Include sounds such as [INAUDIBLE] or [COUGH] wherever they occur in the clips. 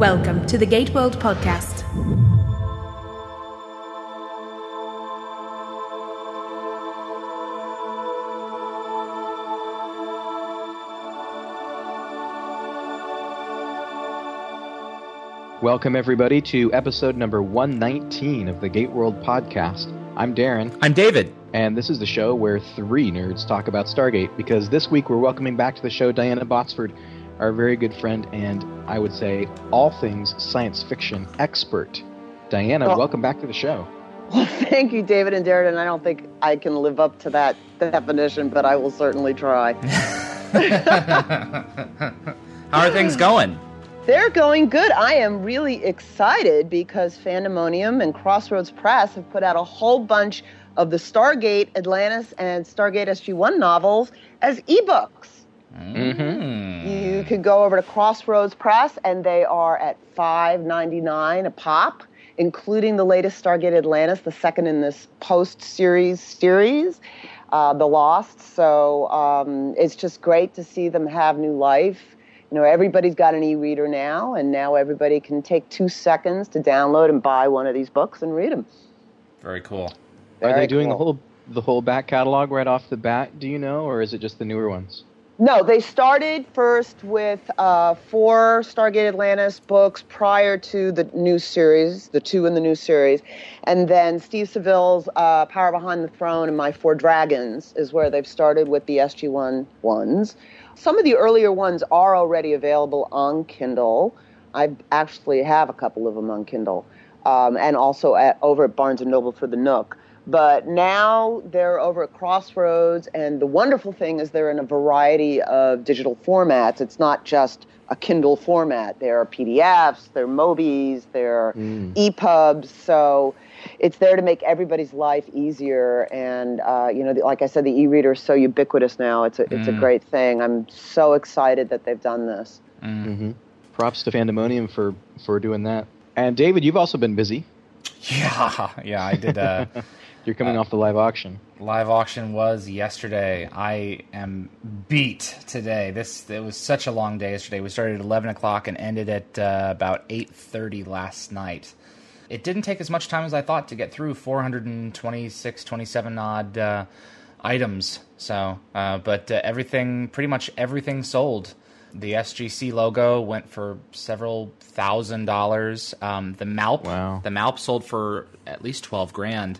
Welcome to the GateWorld Podcast. Welcome, everybody, to episode number 119 of the GateWorld Podcast. I'm Darren, I'm David. and this is the show where three nerds talk about Stargate because this week we're welcoming back to the show Diana Botsford, our very good friend and I would say all things science fiction expert. Diana, Oh. welcome back to the show. Well, [LAUGHS] thank you, David and Darren. And I don't think I can live up to that definition, but I will certainly try. [LAUGHS] [LAUGHS] How are things going? They're going good. I am really excited because Fandemonium and Crossroads Press have put out a whole bunch of the Stargate Atlantis and Stargate SG1 novels as ebooks. Mm-hmm. You could go over to Crossroads Press, and they are at five ninety nine a pop, including the latest Stargate Atlantis, the second in this post series series, uh, The Lost. So um, it's just great to see them have new life. You know, everybody's got an e-reader now, and now everybody can take two seconds to download and buy one of these books and read them. Very cool. Are they Very doing the whole the whole back catalog right off the bat? Do you know, or is it just the newer ones? No, they started first with uh, four Stargate Atlantis books prior to the new series, the two in the new series. And then Steve Savile's uh, Power Behind the Throne and My Four Dragons is where they've started with the SG1 ones. Some of the earlier ones are already available on Kindle. I actually have a couple of them on Kindle, um, and also at, over at Barnes and Noble for the Nook. But now they're over at Crossroads, and the wonderful thing is they're in a variety of digital formats. It's not just a Kindle format. There are PDFs, there are Mobies, there are Mm. EPUBs. So it's there to make everybody's life easier. And uh, you know, the, like I said, the e-reader is so ubiquitous now. It's a it's a Mm. great thing. I'm so excited that they've done this. Mm. Mm-hmm. Props to Fandemonium for for doing that. And David, you've also been busy. [LAUGHS] Yeah, yeah. I did. Uh, [LAUGHS] You're coming Uh, off the live auction. live auction was yesterday. I am beat today. This it was such a long day yesterday. We started at eleven o'clock and ended at uh, about eight thirty last night. It didn't take as much time as I thought to get through 426, 27 odd uh, items. So, uh, but uh, everything, pretty much everything sold. The SGC logo went for several thousand dollars. Um, the Malp, Wow. the Malp sold for at least twelve grand.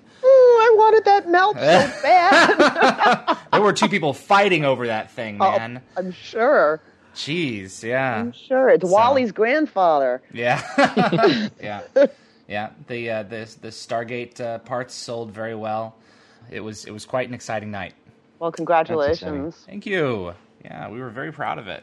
Ooh, I wanted that Malp so [LAUGHS] bad. There were two people fighting over that thing, Oh, man. I'm sure. Jeez, yeah, I'm sure it's So- Wally's grandfather. yeah, [LAUGHS] yeah, yeah. The uh, the the Stargate uh, parts sold very well. It was it was quite an exciting night. Well, congratulations. Thank you. Yeah, we were very proud of it.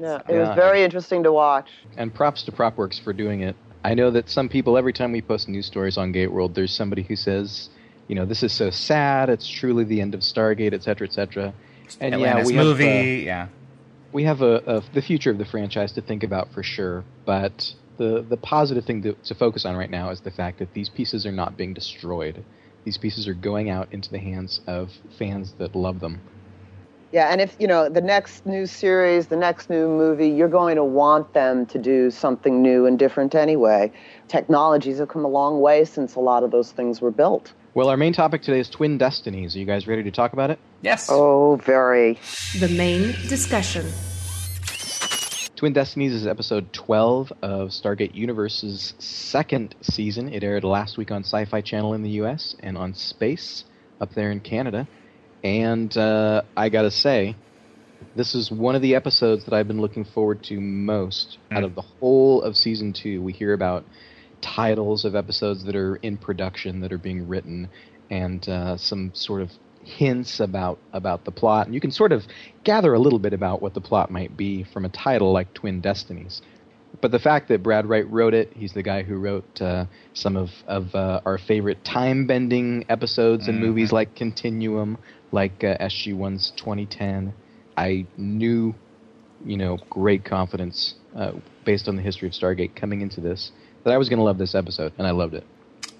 Yeah, it was very interesting to watch. And props to PropWorks for doing it. I know that some people, every time we post news stories on GateWorld, there's somebody who says, you know, this is so sad. It's truly the end of Stargate, et cetera, et cetera. And Atlantis yeah, we movie. Have, uh, yeah, we have a, a, the future of the franchise to think about for sure. But the the positive thing to, to focus on right now is the fact that these pieces are not being destroyed. These pieces are going out into the hands of fans that love them. Yeah, and if you know the next new series, the next new movie, you're going to want them to do something new and different anyway. Technologies have come a long way since a lot of those things were built. Well, our main topic today is Twin Destinies. Are you guys ready to talk about it? yes. Oh, very. The main discussion. Twin Destinies is episode 12 of Stargate Universe's second season. It aired last week on Syfy Channel in the US and on Space up there in Canada. And uh, I gotta say, this is one of the episodes that I've been looking forward to most out of the whole of season two. We hear about titles of episodes that are in production, that are being written, and uh, some sort of hints about about the plot. And you can sort of gather a little bit about what the plot might be from a title like Twin Destinies. But the fact that Brad Wright wrote it, he's the guy who wrote uh, some of, of uh, our favorite time bending episodes and Mhm. movies like Continuum, like uh, SG1's 2010. I knew, you know, great confidence uh, based on the history of Stargate coming into this that I was going to love this episode, and I loved it.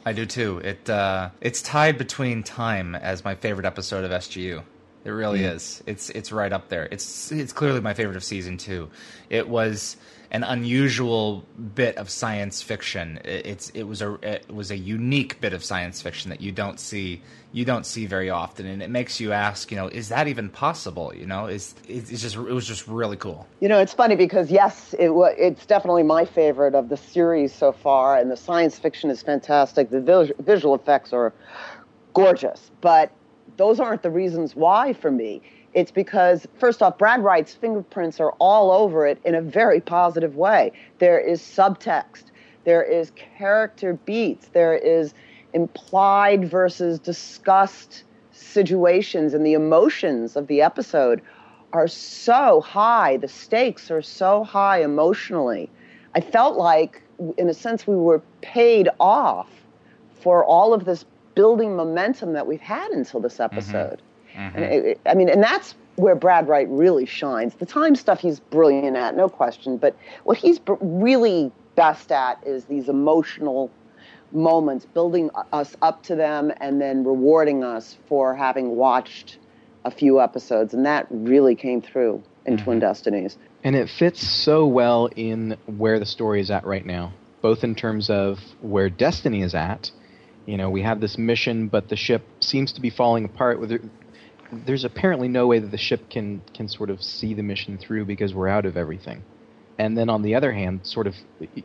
I do too. It uh, it's tied between Time as my favorite episode of SGU. It really hmm. is. It's it's right up there. It's it's clearly my favorite of season two. It was an unusual bit of science fiction. It, it's it was a it was a unique bit of science fiction that you don't see you don't see very often, and it makes you ask, you know, is that even possible? You know, is it's just it was just really cool. You know, it's funny because yes, it it's definitely my favorite of the series so far, and the science fiction is fantastic. The vis- visual effects are gorgeous, but those aren't the reasons why for me. It's because, first off, Brad Wright's fingerprints are all over it in a very positive way. There is subtext, there is character beats, there is implied versus discussed situations, and the emotions of the episode are so high. The stakes are so high emotionally. I felt like, in a sense, we were paid off for all of this building momentum that we've had until this episode. Mm-hmm. And it, I mean, and that's where Brad Wright really shines. The time stuff he's brilliant at, no question. But what he's really best at is these emotional moments, building us up to them, and then rewarding us for having watched a few episodes. And that really came through in mm-hmm. Twin Destinies. And it fits so well in where the story is at right now, both in terms of where Destiny is at you know, we have this mission, but the ship seems to be falling apart. With There's apparently no way that the ship can can sort of see the mission through because we're out of everything. And then on the other hand, sort of,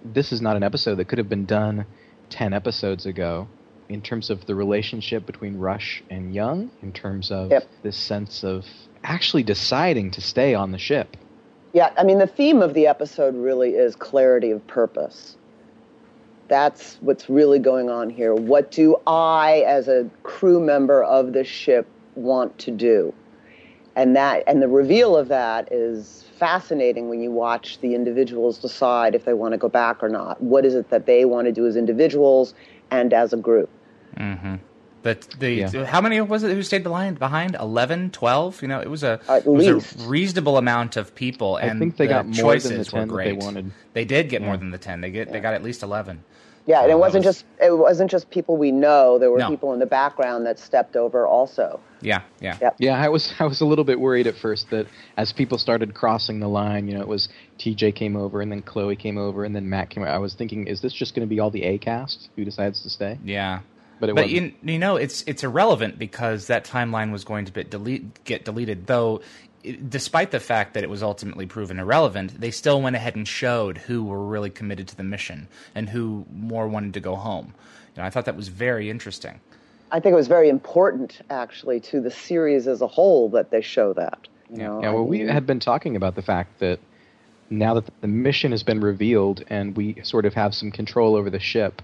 this is not an episode that could have been done ten episodes ago in terms of the relationship between Rush and Young, in terms of yep. this sense of actually deciding to stay on the ship. Yeah, I mean, the theme of the episode really is clarity of purpose. That's what's really going on here. What do I, as a crew member of the ship, want to do? And that and the reveal of that is fascinating when you watch the individuals decide if they want to go back or not. What is it that they want to do as individuals and as a group? Mm-hmm. But the yeah. how many was it who stayed behind? Behind 11, 12? You know, it was a it was a reasonable amount of people, and I think they the got more than the ten they wanted. They did get yeah. more than the ten. They get yeah. they got at least eleven. Yeah, and it wasn't was, just it wasn't just people we know. There were no. people in the background that stepped over also. Yeah, yeah, yep. yeah. I was [LAUGHS] I was a little bit worried at first that as people started crossing the line, you know, it was TJ came over and then Chloe came over and then Matt came. over. I was thinking, is this just going to be all the A cast who decides to stay? Yeah, but it but you, you, know it's it's irrelevant because that timeline was going to be delete, get deleted. Though despite the fact that it was ultimately proven irrelevant, they still went ahead and showed who were really committed to the mission and who more wanted to go home. You know, I thought that was very interesting. I think it was very important, actually, to the series as a whole that they show that. You know? Yeah, well, we had been talking about the fact that now that the mission has been revealed and we sort of have some control over the ship,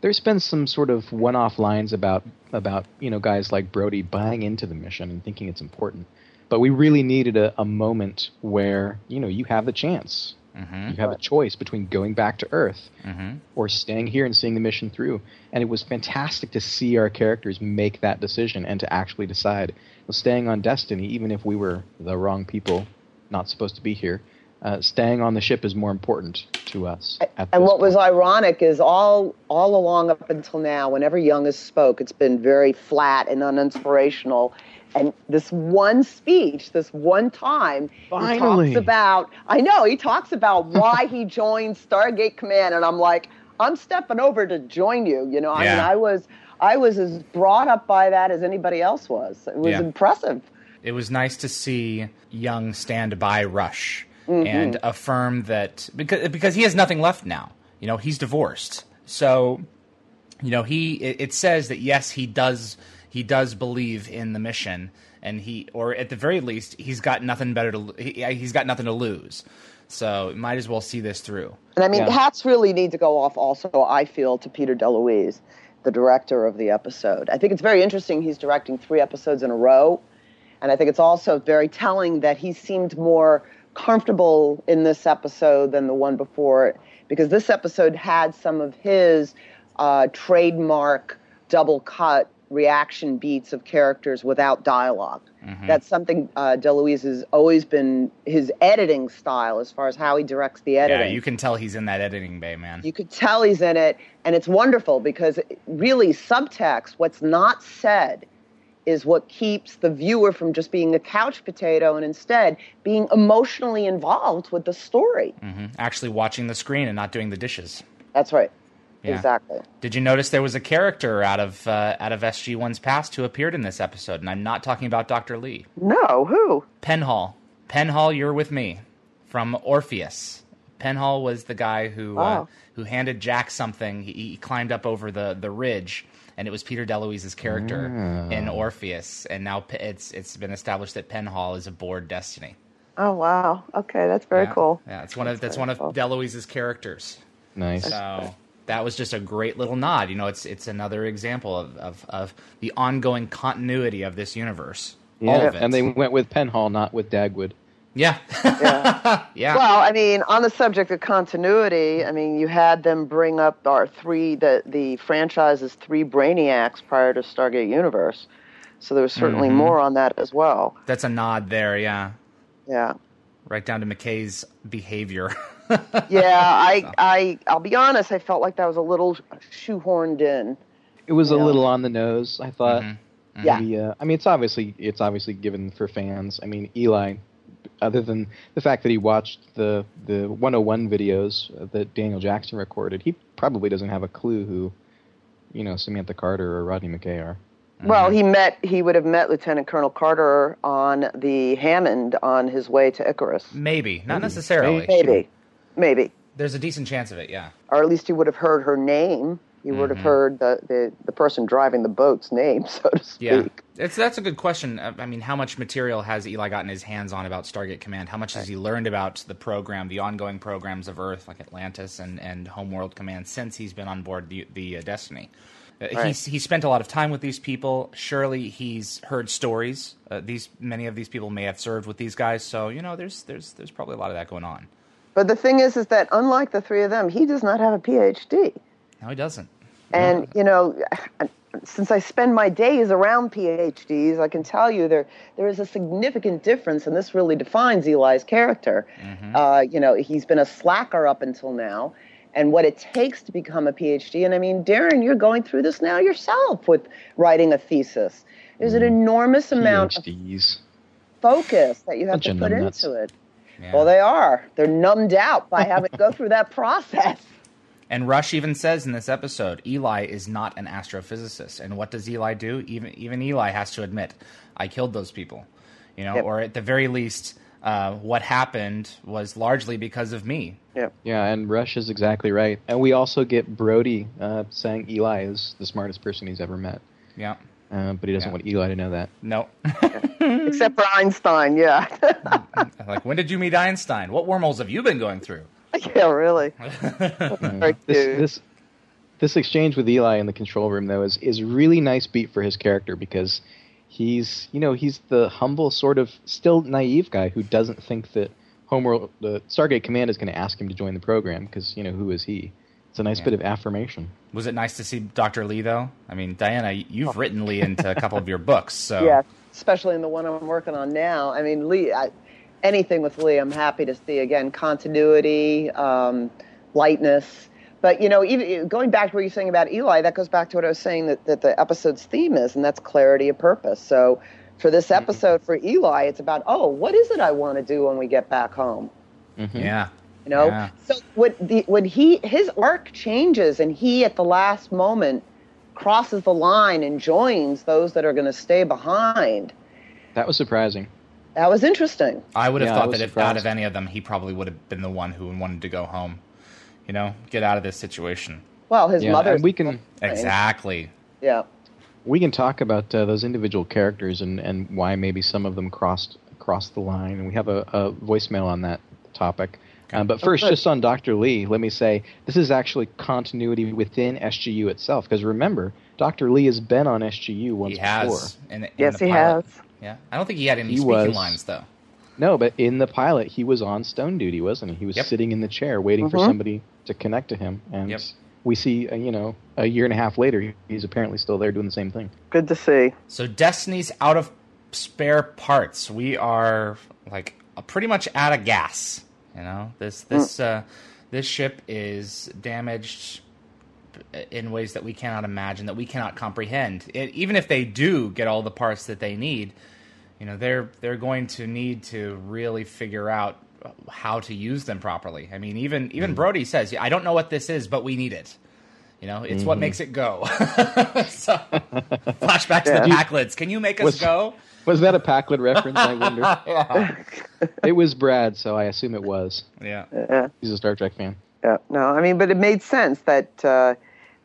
there's been some sort of one-off lines about about you know guys like Brody buying into the mission and thinking it's important. But we really needed a, a moment where you know you have the chance. Mm-hmm. You have a choice between going back to Earth mm-hmm. or staying here and seeing the mission through. And it was fantastic to see our characters make that decision and to actually decide. Well, staying on Destiny, even if we were the wrong people, not supposed to be here, uh, staying on the ship is more important to us. and what point. was ironic is all all along up until now, whenever Young has spoke, it's been very flat and uninspirational. And this one speech, this one time, Finally. he talks about, I know, he talks about [LAUGHS] why he joined Stargate Command. And I'm like, I'm stepping over to join you. You know, I mean, I was, I was as brought up by that as anybody else was. It was yeah. impressive. It was nice to see Young stand by Rush mm-hmm. and affirm that because because he has nothing left now. You know, he's divorced, so you know he. It, it says that yes, he does he does believe in the mission, and he, or at the very least, he's got nothing better to. He, he's got nothing to lose. So might as well see this through. And I mean, yeah. hats really need to go off. Also, I feel to Peter DeLuise, the director of the episode. I think it's very interesting. He's directing three episodes in a row, and I think it's also very telling that he seemed more comfortable in this episode than the one before, because this episode had some of his uh, trademark double cut reaction beats of characters without dialog mm-hmm. That's something uh, DeLuise has always been his editing style as far as how he directs the editing. Yeah, you can tell he's in that editing bay, man. You could tell he's in it, and it's wonderful because really subtext, what's not said, is what keeps the viewer from just being a couch potato and instead being emotionally involved with the story. hmm Actually watching the screen and not doing the dishes. That's right. Yeah. Exactly. Did you notice there was a character out of uh, out of SG One's past who appeared in this episode, and I'm not talking about Doctor Lee. No, who? Penhall. Penhall, you're with me from Orpheus. Penhall was the guy who uh, who handed Jack something. He, he climbed up over the, the ridge, and it was Peter DeLuise's character in Orpheus. And now it's it's been established that Penhall is aboard Destiny. Oh wow. Okay, that's very yeah. cool. Yeah, it's one of that's very one of cool. DeLuise's characters. Nice. So that was just a great little nod. You know, it's it's another example of, of, of the ongoing continuity of this universe. Yeah, All of it. and they went with Penhall, not with Dagwood. yeah. Yeah. [LAUGHS] yeah. Well, I mean, on the subject of continuity, I mean, you had them bring up our three the the franchise's three brainiacs prior to Stargate Universe. So there was certainly Mm-hmm. more on that as well. That's a nod there, yeah. Yeah. Right down to McKay's behavior. [LAUGHS] [LAUGHS] Yeah, I I I'll be honest, I felt like that was a little shoehorned in. It was a Yeah. little on the nose, I thought. Mm-hmm. Yeah. The, uh, I mean, it's obviously it's obviously given for fans. I mean, Eli, other than the fact that he watched the the 101 videos that Daniel Jackson recorded, he probably doesn't have a clue who, you know, Samantha Carter or Rodney McKay are. Well, he met he would have met Lieutenant Colonel Carter on the Hammond on his way to Icarus. Maybe, not necessarily. Maybe. Maybe. There's a decent chance of it, yeah. Or at least you would have heard her name. He would have heard the, the, the person driving the boat's name, [LAUGHS] so to speak. Yeah, it's that's a good question. I mean, how much material has Eli gotten his hands on about Stargate Command? How much has he learned about the program, the ongoing programs of Earth, like Atlantis and and Homeworld Command, since he's been on board the the uh, Destiny? Uh, Right. He's he spent a lot of time with these people. Surely he's heard stories. Uh, these many of these people may have served with these guys, so you know, there's there's there's probably a lot of that going on. But the thing is, is that unlike the three of them, he does not have a PhD. No, he doesn't. And you know, since I spend my days around PhDs, I can tell you there there is a significant difference, and this really defines Eli's character. Uh, you know, he's been a slacker up until now, and what it takes to become a PhD. And I mean, Darren, you're going through this now yourself with writing a thesis. There's an enormous amount of focus that you have Bunch to put into it. Yeah. Well, they are. They're numbed out by having to go through that process. [LAUGHS] And Rush even says in this episode, Eli is not an astrophysicist. And what does Eli do? Even even Eli has to admit, I killed those people. You know, Yep. or at the very least, uh, what happened was largely because of me. Yep. Yeah, and Rush is exactly right. And we also get Brody uh, saying Eli is the smartest person he's ever met, Yeah. uh, but he doesn't Yeah. want Eli to know that. No. [LAUGHS] Except for Einstein, yeah. [LAUGHS] like, when did you meet Einstein? What wormholes have you been going through? [LAUGHS] yeah, really. [LAUGHS] Very This this this exchange with Eli in the control room though is is really nice beat for his character because he's you know he's the humble sort of still naive guy who doesn't think that Homeworld the Stargate Command is going to ask him to join the program because you know who is he? It's a nice Yeah. bit of affirmation. Was it nice to see Dr. Lee, though? I mean, Diana, you've oh. written Lee into a couple of your books, so. Yeah, especially in the one I'm working on now. I mean, Lee, I, anything with Lee, I'm happy to see. Again, continuity, um, lightness. But, you know, even going back to what you're saying about Eli, that goes back to what I was saying that, that the episode's theme is, and that's clarity of purpose. So for this episode for Eli, it's about, oh, what is it I want to do when we get back home? Mhm. Yeah. You know, Yeah. so when the when he his arc changes and he at the last moment crosses the line and joins those that are going to stay behind. That was surprising. That was interesting. I would have Yeah, thought was that if out of any of them, he probably would have been the one who wanted to go home. You know, get out of this situation. Well, his Yeah, mother. we can Exactly. Yeah. we can talk about uh, those individual characters and, and why maybe some of them crossed crossed the line, and we have a, a voicemail on that topic. Um, but first, good. just on Dr. Lee, let me say this is actually continuity within SGU itself. Because remember, Dr. Lee has been on SGU once he before. has. In, in Yes, the he pilot. has. Yeah. I don't think he had any He speaking was- lines, though. No, but in the pilot, he was on stone duty, wasn't he? He was Yep. sitting in the chair waiting for Mhm. somebody to connect to him, and Yep. we see, uh, you know, a year and a half later, he's apparently still there doing the same thing. Good to see. So Destiny's out of spare parts. We are like pretty much out of gas. You know, this this uh, this ship is damaged in ways that we cannot imagine, that we cannot comprehend. It, even if they do get all the parts that they need, you know, they're they're going to need to really figure out how to use them properly. I mean, even even mm. Brody says, "I don't know what this is, but we need it." You know, it's mm-hmm. what makes it go. [LAUGHS] so, [LAUGHS] flashback to yeah. the Pakleds. Can you make us was, go? Was that a Pakled reference? I wonder. [LAUGHS] yeah. It was Brad, so I assume it was. Yeah. yeah. He's a Star Trek fan. Yeah. No, I mean, but it made sense that uh,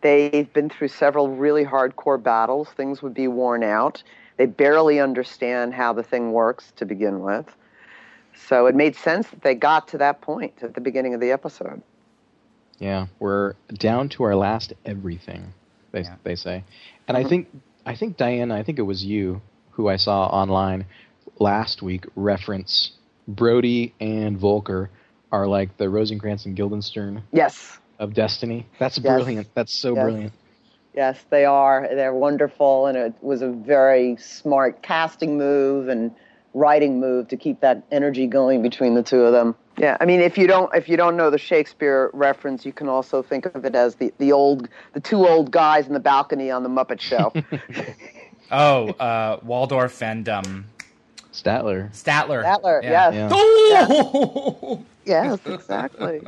they've been through several really hardcore battles. Things would be worn out. They barely understand how the thing works to begin with. So it made sense that they got to that point at the beginning of the episode. Yeah, we're down to our last everything. They yeah. they say, and mm-hmm. I think I think Diana, I think it was you who I saw online last week reference Brody and Volker are like the Rosencrantz and Guildenstern. Yes. Of Destiny. That's yes. brilliant. That's so yes. brilliant. Yes, they are. They're wonderful, and it was a very smart casting move and writing move to keep that energy going between the two of them. Yeah, I mean, if you don't if you don't know the Shakespeare reference, you can also think of it as the the old the two old guys in the balcony on the Muppet Show. [LAUGHS] oh, uh, Waldorf and um, Statler. Statler. Statler. Yeah. Yes. Oh! yes, exactly.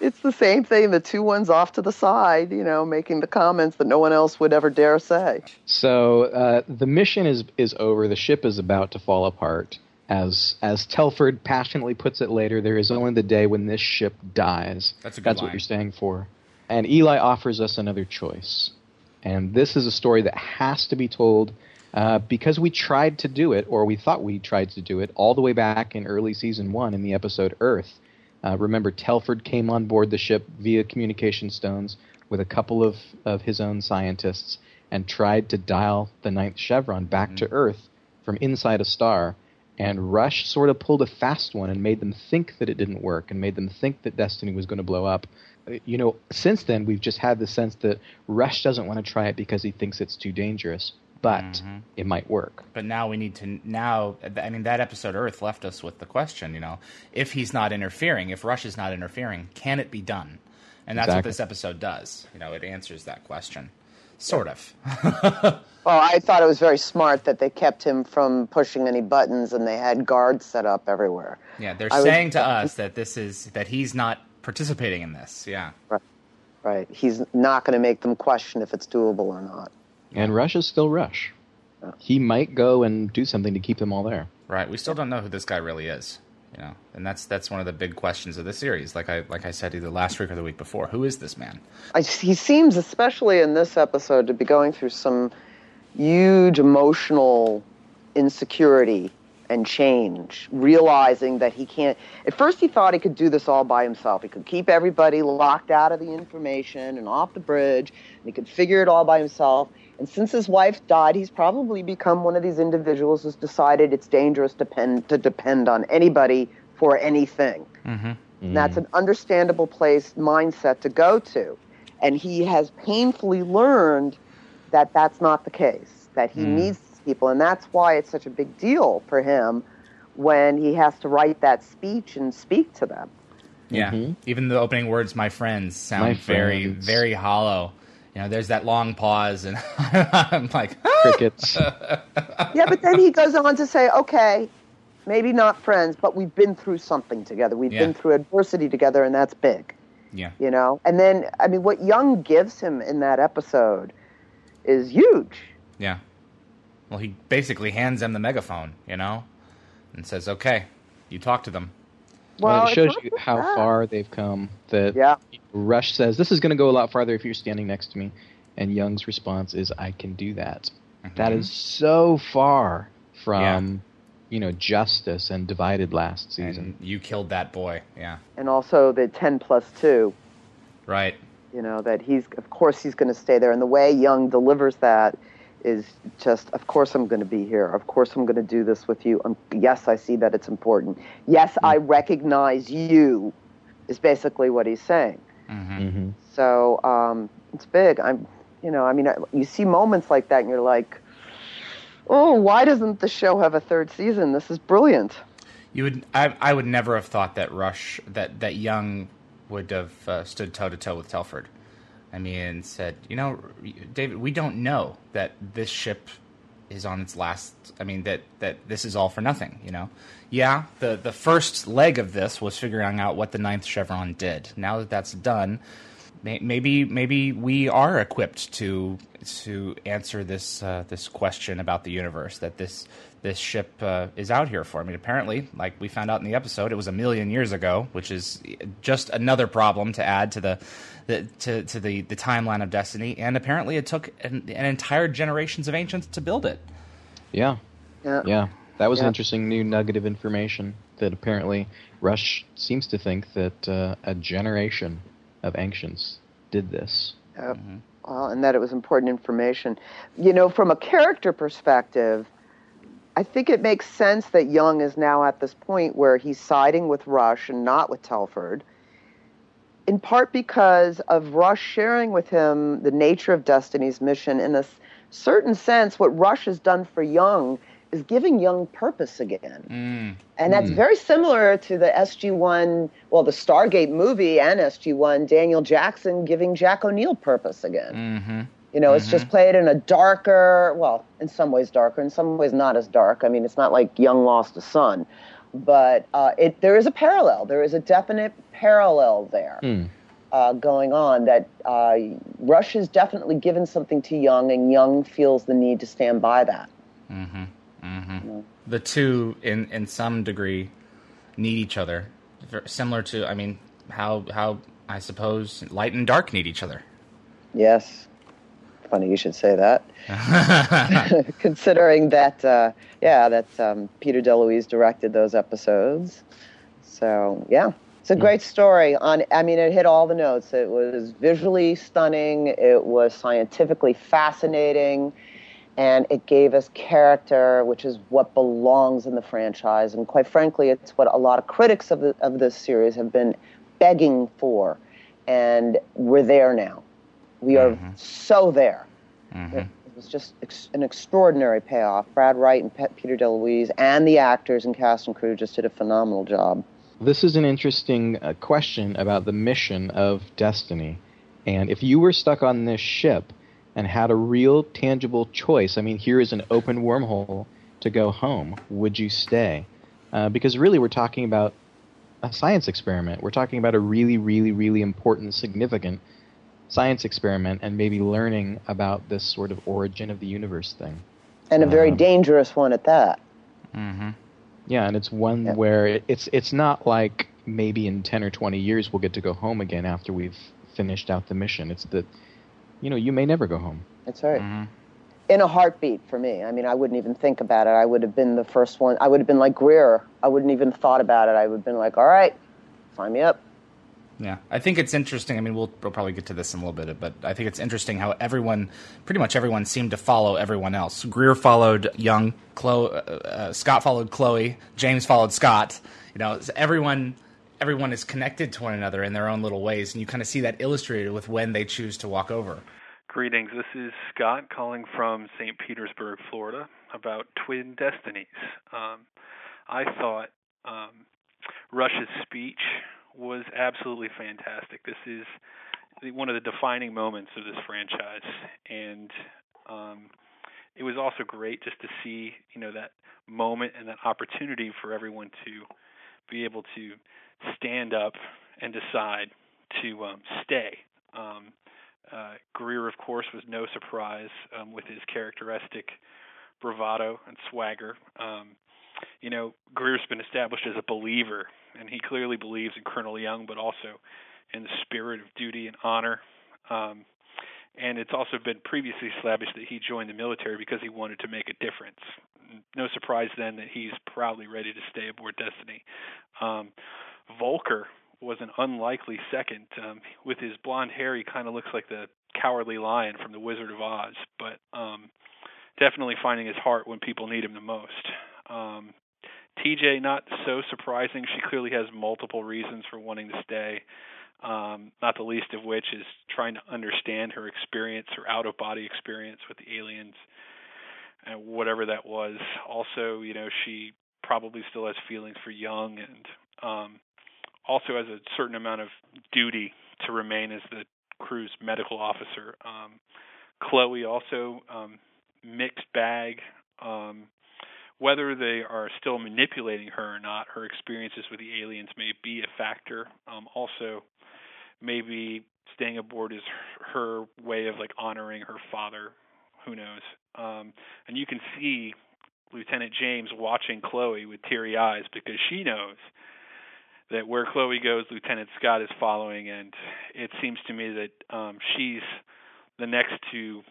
it's the same thing. The two ones off to the side, you know, making the comments that no one else would ever dare say. So uh, the mission is is over. The ship is about to fall apart as as Telford passionately puts it later, there is only the day when this ship dies. That's a good That's line. what you're staying for. And Eli offers us another choice. And this is a story that has to be told uh, because we tried to do it, or we thought we tried to do it, all the way back in early season one in the episode Earth. Uh, remember, Telford came on board the ship via communication stones with a couple of, of his own scientists and tried to dial the ninth chevron back mm-hmm. to Earth from inside a star and Rush sort of pulled a fast one and made them think that it didn't work and made them think that Destiny was going to blow up. You know, since then, we've just had the sense that Rush doesn't want to try it because he thinks it's too dangerous, but mm-hmm. it might work. But now we need to, now, I mean, that episode Earth left us with the question, you know, if he's not interfering, if Rush is not interfering, can it be done? And that's exactly. what this episode does. You know, it answers that question. Sort of. [LAUGHS] well, I thought it was very smart that they kept him from pushing any buttons and they had guards set up everywhere. Yeah, they're I saying was, to [LAUGHS] us that this is that he's not participating in this. Yeah. Right. Right. He's not going to make them question if it's doable or not. And Rush is still Rush. Yeah. He might go and do something to keep them all there. Right. We still don't know who this guy really is you know, and that's that's one of the big questions of the series. Like I like I said either last week or the week before, who is this man? I, he seems, especially in this episode, to be going through some huge emotional insecurity and change, realizing that he can't. At first, he thought he could do this all by himself. He could keep everybody locked out of the information and off the bridge, and he could figure it all by himself. And since his wife died, he's probably become one of these individuals who's decided it's dangerous to depend, to depend on anybody for anything. Mm-hmm. Mm. That's an understandable place mindset to go to. And he has painfully learned that that's not the case, that he mm. needs people. And that's why it's such a big deal for him when he has to write that speech and speak to them. Yeah. Mm-hmm. Even the opening words, my friends, sound my very, friends. very hollow you know, there's that long pause, and [LAUGHS] I'm like, ah! crickets. [LAUGHS] yeah, but then he goes on to say, okay, maybe not friends, but we've been through something together. We've yeah. been through adversity together, and that's big. Yeah. You know, and then I mean, what Young gives him in that episode is huge. Yeah. Well, he basically hands them the megaphone, you know, and says, "Okay, you talk to them." Well, it shows you how that. far they've come. That yeah. Rush says this is going to go a lot farther if you're standing next to me, and Young's response is, "I can do that." Mm-hmm. that is so far from, yeah. you know, justice and divided last season. And you killed that boy, yeah. And also the ten plus two. Right. You know that he's, of course, he's going to stay there, and the way Young delivers that is just, of course, I'm going to be here. Of course, I'm going to do this with you. Um, yes, I see that it's important. Yes, mm-hmm. I recognize you, is basically what he's saying. Mm-hmm. mm-hmm. So um, it's big. I'm, you know, I mean, you see moments like that, and you're like, oh, why doesn't the show have a third season? This is brilliant. You would, I, I would never have thought that Rush, that that Young would have uh, stood toe to toe with Telford. I mean, said, you know, David, we don't know that this ship is on its last. I mean, that that this is all for nothing. You know, yeah. The the first leg of this was figuring out what the ninth chevron did. Now that that's done, maybe maybe we are equipped to to answer this uh, this question about the universe that this this ship uh, is out here for. I mean, apparently, like we found out in the episode, it was a million years ago, which is just another problem to add to the, the to to the the timeline of Destiny. And apparently, it took an, an entire generations of ancients to build it. Yeah, Yeah. yeah. That was Yeah. an interesting new nugget of information that apparently Rush seems to think that uh, a generation of ancients did this. Yep. Mm-hmm. Well, and that it was important information. You know, from a character perspective, I think it makes sense that Young is now at this point where he's siding with Rush and not with Telford, in part because of Rush sharing with him the nature of Destiny's mission. In a certain sense, what Rush has done for Young is giving Young purpose again. Mm. And that's very similar to the SG1, well, the Stargate movie and SG1, Daniel Jackson giving Jack O'Neill purpose again. Mm-hmm. You know, it's just played in a darker, well, in some ways darker, in some ways not as dark. I mean, it's not like Young lost a son, but uh, it there is a parallel. There is a definite parallel there Hmm. uh, going on. That uh, Rush has definitely given something to Young, and Young feels the need to stand by that. Mm-hmm. Mm-hmm. The two, in in some degree, need each other. Similar to, I mean, how how I suppose light and dark need each other. Yes. Funny you should say that. [LAUGHS] [LAUGHS] Considering that, uh, yeah, that um, Peter DeLuise directed those episodes. So, yeah, it's a great story. On, I mean, it hit all the notes. It was visually stunning. It was scientifically fascinating, and it gave us character, which is what belongs in the franchise. And quite frankly, it's what a lot of critics of the of this series have been begging for, and we're there now. We are so there. It was just ex- an extraordinary payoff. Brad Wright and Pe- Peter DeLuise and the actors and cast and crew just did a phenomenal job. This is an interesting uh, question about the mission of Destiny. And if you were stuck on this ship and had a real tangible choice, I mean, here is an open wormhole to go home, would you stay? Uh, because really, we're talking about a science experiment. We're talking about a really, really, really important, significant science experiment and maybe learning about this sort of origin of the universe thing. And a very Um, dangerous one at that. Mm-hmm. Yeah, and it's one Yeah. where it, it's it's not like maybe in ten or twenty years we'll get to go home again after we've finished out the mission. It's that you know you may never go home. That's right. Mm-hmm. In a heartbeat for me. I mean, I wouldn't even think about it. I would have been the first one. I would have been like Greer. I wouldn't even thought about it. I would have been like, all right, sign me up. Yeah, I think it's interesting. I mean, we'll, we'll probably get to this in a little bit, but I think it's interesting how everyone, pretty much everyone, seemed to follow everyone else. Greer followed Young, Chloe, uh, uh, Scott followed Chloe, James followed Scott. You know, everyone, everyone is connected to one another in their own little ways, and you kind of see that illustrated with when they choose to walk over. Greetings. This is Scott calling from St. Petersburg, Florida, about Twin Destinies. Um, I thought um, speech was absolutely fantastic. This is one of the defining moments of this franchise, and um, it was also great just to see, you know, that moment and that opportunity for everyone to be able to stand up and decide to um, stay. Um, uh, Greer, of course, was no surprise um, with his characteristic bravado and swagger. Um, you know, Greer's been established as a believer, and he clearly believes in Colonel Young, but also in the spirit of duty and honor. Um, and it's also been previously established that he joined the military because he wanted to make a difference. No surprise then that he's proudly ready to stay aboard Destiny. Um, Volker was an unlikely second. Um, with his blonde hair, he kind of looks like the cowardly lion from The Wizard of Oz, but um, definitely finding his heart when people need him the most. Um, TJ, not so surprising. She clearly has multiple reasons for wanting to stay. Um, not the least of which is trying to understand her experience, her out of body experience with the aliens, and whatever that was. Also, you know, she probably still has feelings for Young and um, also has a certain amount of duty to remain as the crew's medical officer. Um, Chloe also um, mixed bag. Um, whether they are still manipulating her or not, her experiences with the aliens may be a factor. Um, also, maybe staying aboard is her way of like honoring her father. Who knows? Um, and you can see Lieutenant James watching Chloe with teary eyes because she knows that where Chloe goes, Lieutenant Scott is following, and it seems to me that um, she's the next to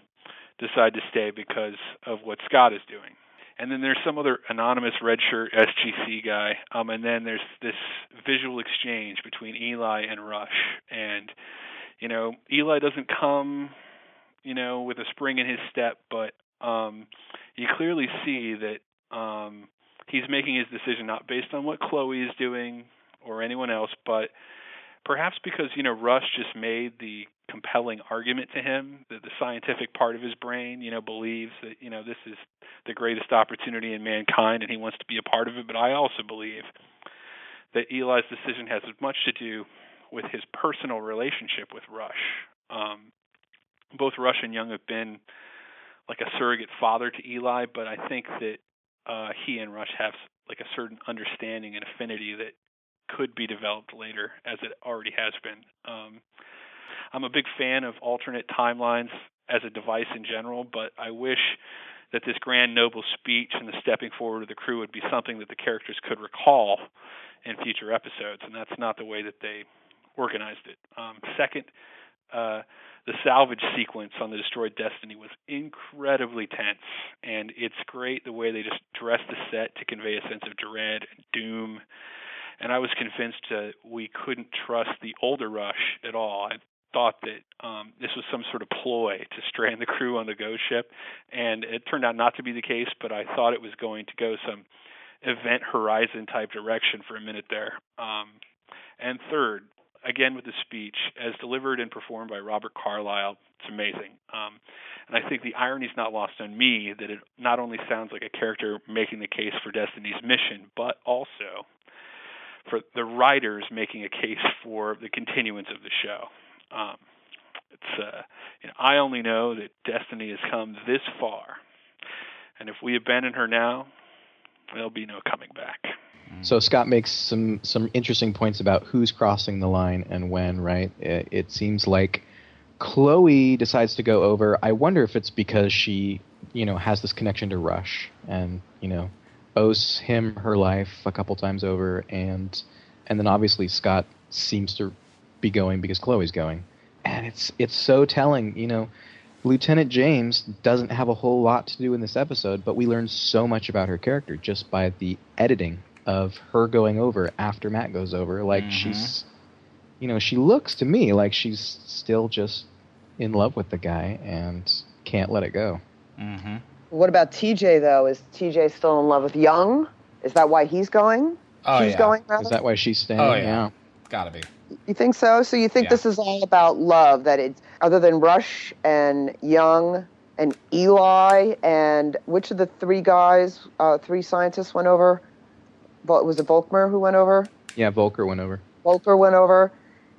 decide to stay because of what Scott is doing. And then there's some other anonymous redshirt SGC guy, um, and then there's this visual exchange between Eli and Rush, and you know Eli doesn't come, you know, with a spring in his step, but um, you clearly see that um, he's making his decision not based on what Chloe is doing or anyone else, but perhaps because you know Rush just made the compelling argument to him that the scientific part of his brain, you know, believes that you know this is the greatest opportunity in mankind and he wants to be a part of it. But I also believe that Eli's decision has as much to do with his personal relationship with Rush. Um, both Rush and Young have been like a surrogate father to Eli, but I think that uh, he and Rush have like a certain understanding and affinity that could be developed later, as it already has been. Um, I'm a big fan of alternate timelines as a device in general, but I wish that this grand noble speech and the stepping forward of the crew would be something that the characters could recall in future episodes, and that's not the way that they organized it. Um, second, uh, the salvage sequence on the destroyed Destiny was incredibly tense, and it's great the way they just dressed the set to convey a sense of dread and doom. And I was convinced that we couldn't trust the older Rush at all. I thought that um, this was some sort of ploy to strand the crew on the ghost ship, and it turned out not to be the case. But I thought it was going to go some Event Horizon type direction for a minute there. Um, and third, again with the speech, as delivered and performed by Robert Carlyle, it's amazing. Um, and I think the irony is not lost on me that it not only sounds like a character making the case for Destiny's mission, but also for the writers making a case for the continuance of the show. Um, it's uh, you know, I only know that Destiny has come this far, and if we abandon her now, there'll be no coming back. So Scott makes some some interesting points about who's crossing the line and when. Right? It, it seems like Chloe decides to go over. I wonder if it's because she, you know, has this connection to Rush and you know owes him her life a couple times over, and and then obviously Scott seems to be going because Chloe's going, and it's it's so telling. You know, Lieutenant James doesn't have a whole lot to do in this episode, but we learn so much about her character just by the editing of her going over after Matt goes over. Like Mhm. she's, you know, she looks to me like she's still just in love with the guy and can't let it go. Mm-hmm. What about TJ though? Is TJ still in love with Young? Is that why he's going? Oh She's yeah, going. Rather? Is that why she's staying? Oh, yeah. gotta be. You think so? So you think Yeah. this is all about love? That it's other than Rush and Young and Eli and which of the three guys, uh, three scientists went over? Was it Volkmer who went over? Yeah, Volker went over. Volker went over.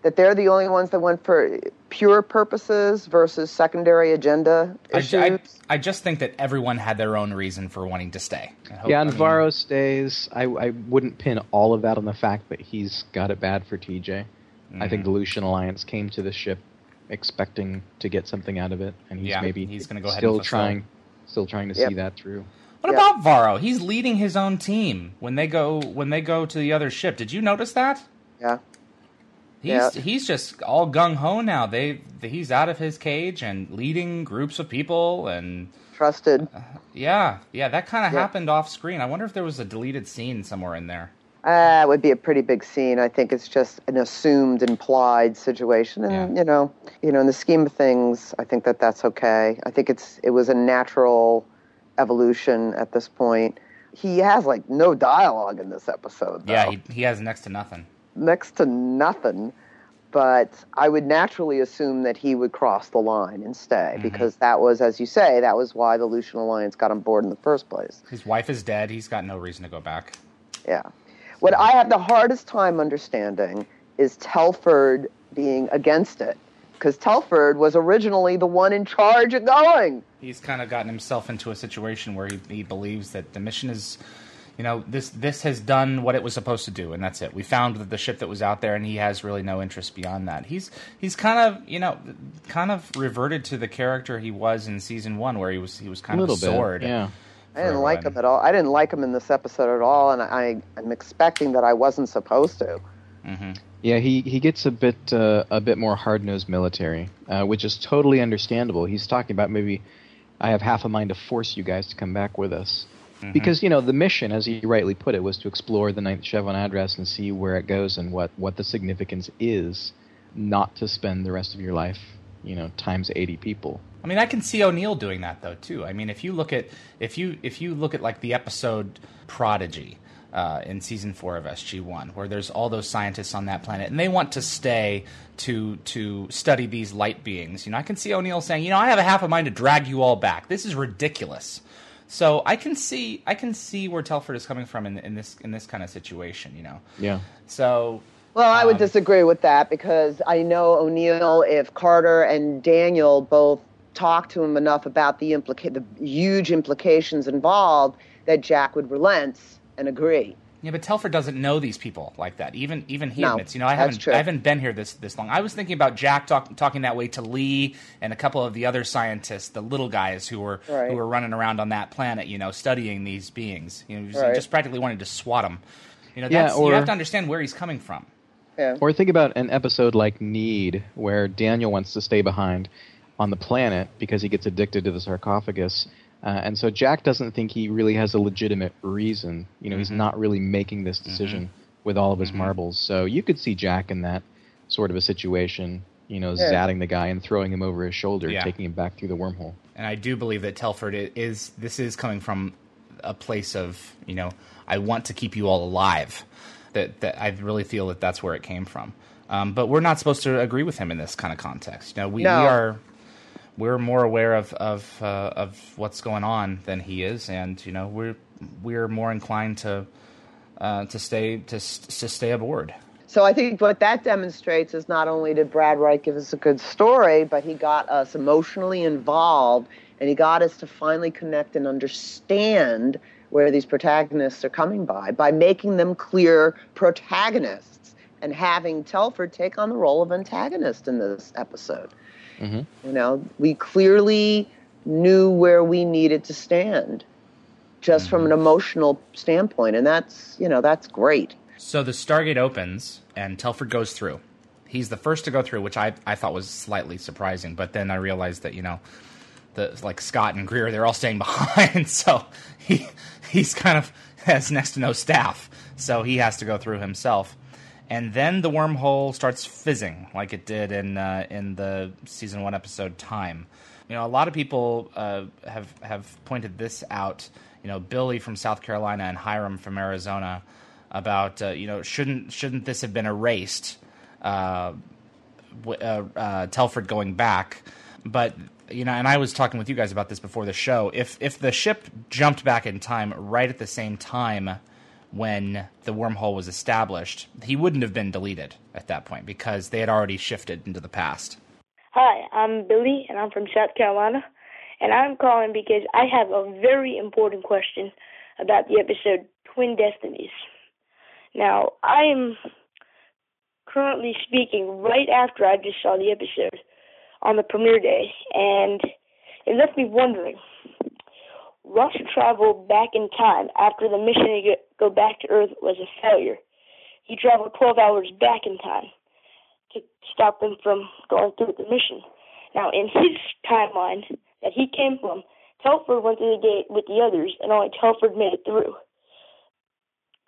That they're the only ones that went for pure purposes versus secondary agenda I, issues. I, I just think that everyone had their own reason for wanting to stay. I hope- yeah, I mean, Navarro stays. I, I wouldn't pin all of that on the fact that he's got it bad for TJ. I think mhm. the Lucian Alliance came to the ship expecting to get something out of it, and he's Yeah, maybe he's gonna go ahead still and fulfill. trying, still trying to Yep. see that through. What Yeah. about Varro? He's leading his own team when they go when they go to the other ship. Did you notice that? yeah. He's Yeah. he's just all gung ho now. They he's out of his cage and leading groups of people and Trusted. yeah yeah that kind of Yeah. happened off screen. I wonder if there was a deleted scene somewhere in there. Uh, it would be a pretty big scene. I think it's just an assumed, implied situation, and Yeah. you know, you know, in the scheme of things, I think that that's okay. I think it's it was a natural evolution at this point. He has like no dialogue in this episode. Though. Yeah, he he has next to nothing. Next to nothing. But I would naturally assume that he would cross the line and stay Mhm. because that was, as you say, that was why the Lucian Alliance got on board in the first place. His wife is dead. He's got no reason to go back. Yeah. What I have the hardest time understanding is Telford being against it. because Telford was originally the one in charge of going. He's kind of gotten himself into a situation where he, he believes that the mission is, you know, this this has done what it was supposed to do, and that's it. We found the ship that was out there, and he has really no interest beyond that. He's he's kind of you know kind of reverted to the character he was in season one, where he was he was kind a of a sword. bit, yeah. I didn't like him at all. I didn't like him in this episode at all, and I, I'm expecting that I wasn't supposed to. Yeah, he, he gets a bit uh, a bit more hard nosed military, uh, which is totally understandable. He's talking about maybe I have half a mind to force you guys to come back with us. Because, you know, the mission, as he rightly put it, was to explore the ninth Chevron address and see where it goes and what, what the significance is, not to spend the rest of your life, you know, times 80 people. I mean, I can see O'Neill doing that though too. I mean, if you look at if you if you look at like the episode Prodigy uh, in season four of SG One, where there's all those scientists on that planet, and they want to stay to to study these light beings. You know, I can see O'Neill saying, you know, I have a half a mind to drag you all back. This is ridiculous. So I can see I can see where Telford is coming from in, in this in this kind of situation. You know, Yeah. so Well, I would Um, disagree with that because I know O'Neill, if Carter and Daniel both talked to him enough about the implica- the huge implications involved, that Jack would relent and agree. Yeah, but Telford doesn't know these people like that. Even even he No, admits, you know, I haven't true. I haven't been here this this long. I was thinking about Jack talk, talking that way to Lee and a couple of the other scientists, the little guys who were Right. who were running around on that planet, you know, studying these beings. You know, just, Right. just practically wanted to swat them. You know, Yeah, that's, you have to understand where he's coming from. Yeah. Or think about an episode like Need, where Daniel wants to stay behind on the planet because he gets addicted to the sarcophagus. Uh, and so Jack doesn't think he really has a legitimate reason. You know, he's not really making this decision with all of his marbles. So you could see Jack in that sort of a situation, you know, Yeah. zatting the guy and throwing him over his shoulder, Yeah. taking him back through the wormhole. and I do believe that Telford is this is coming from a place of you know I want to keep you all alive. That that I really feel that that's where it came from. Um, but we're not supposed to agree with him in this kind of context. You know, we, No. we are we're more aware of of uh, of what's going on than he is, and you know we're we're more inclined to uh, to stay to to stay aboard. So I think what that demonstrates is not only did Brad Wright give us a good story, but he got us emotionally involved and he got us to finally connect and understand where these protagonists are coming by by making them clear protagonists and having Telford take on the role of antagonist in this episode. Mhm. You know, we clearly knew where we needed to stand just from an emotional standpoint and that's, you know, that's great. So the Stargate opens and Telford goes through. He's the first to go through, which I, I thought was slightly surprising. But then I realized that you know, the like Scott and Greer, they're all staying [LAUGHS] behind, so he he's kind of has next to no staff, so he has to go through himself. And then the wormhole starts fizzing like it did in uh, in the season one episode Time. You know, a lot of people uh, have have pointed this out. You know, Billy from South Carolina and Hiram from Arizona about uh, you know shouldn't shouldn't this have been erased? Uh, uh, uh, Telford going back, but you know, and I was talking with you guys about this before the show. If if the ship jumped back in time right at the same time when the wormhole was established, he wouldn't have been deleted at that point because they had already shifted into the past. Hi, I'm Billy, and I'm from South Carolina, and I'm calling because I have a very important question about the episode Twin Destinies. Now, I am currently speaking right after I just saw the episode on the premiere day, and it left me wondering. Rush traveled back in time after the mission to go back to Earth was a failure. He traveled 12 hours back in time to stop them from going through the mission. Now, in his timeline that he came from, Telford went through the gate with the others, and only Telford made it through.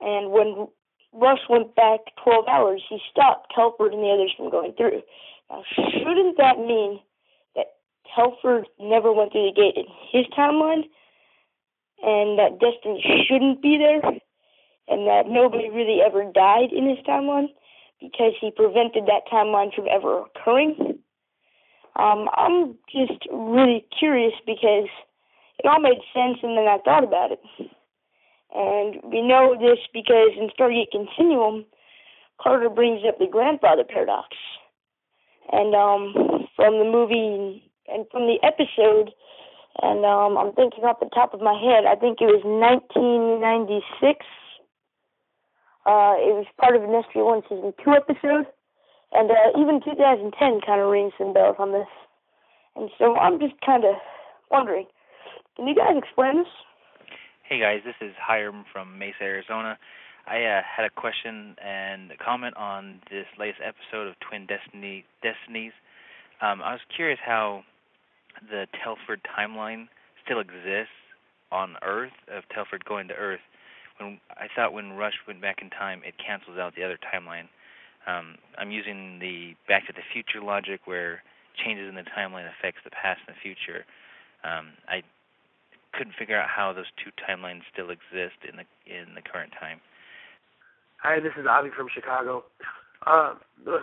And when Rush went back 12 hours, he stopped Telford and the others from going through. Now, shouldn't that mean that Telford never went through the gate in his timeline, and that Destiny shouldn't be there, and that nobody really ever died in his timeline? because he prevented that timeline from ever occurring. Um, I'm just really curious because it all made sense, and then I thought about it. And we know this because in Stargate Continuum, Carter brings up the grandfather paradox. and um, from the movie and from the episode, and um, I'm thinking off the top of my head, I think it was 1996. Uh, it was part of an SG1 season two episode, and uh, even 2010 kind of rings some bells on this. And so I'm just kind of wondering, can you guys explain this? Hey guys, this is Hiram from Mesa, Arizona. I uh, had a question and a comment on this latest episode of Twin Destiny Destinies. Um, I was curious how the Telford timeline still exists on Earth of Telford going to Earth. When I thought when Rush went back in time, it cancels out the other timeline. Um, I'm using the Back to the Future logic where changes in the timeline affects the past and the future. Um, I couldn't figure out how those two timelines still exist in the in the current time. Hi, this is Avi from Chicago. Uh,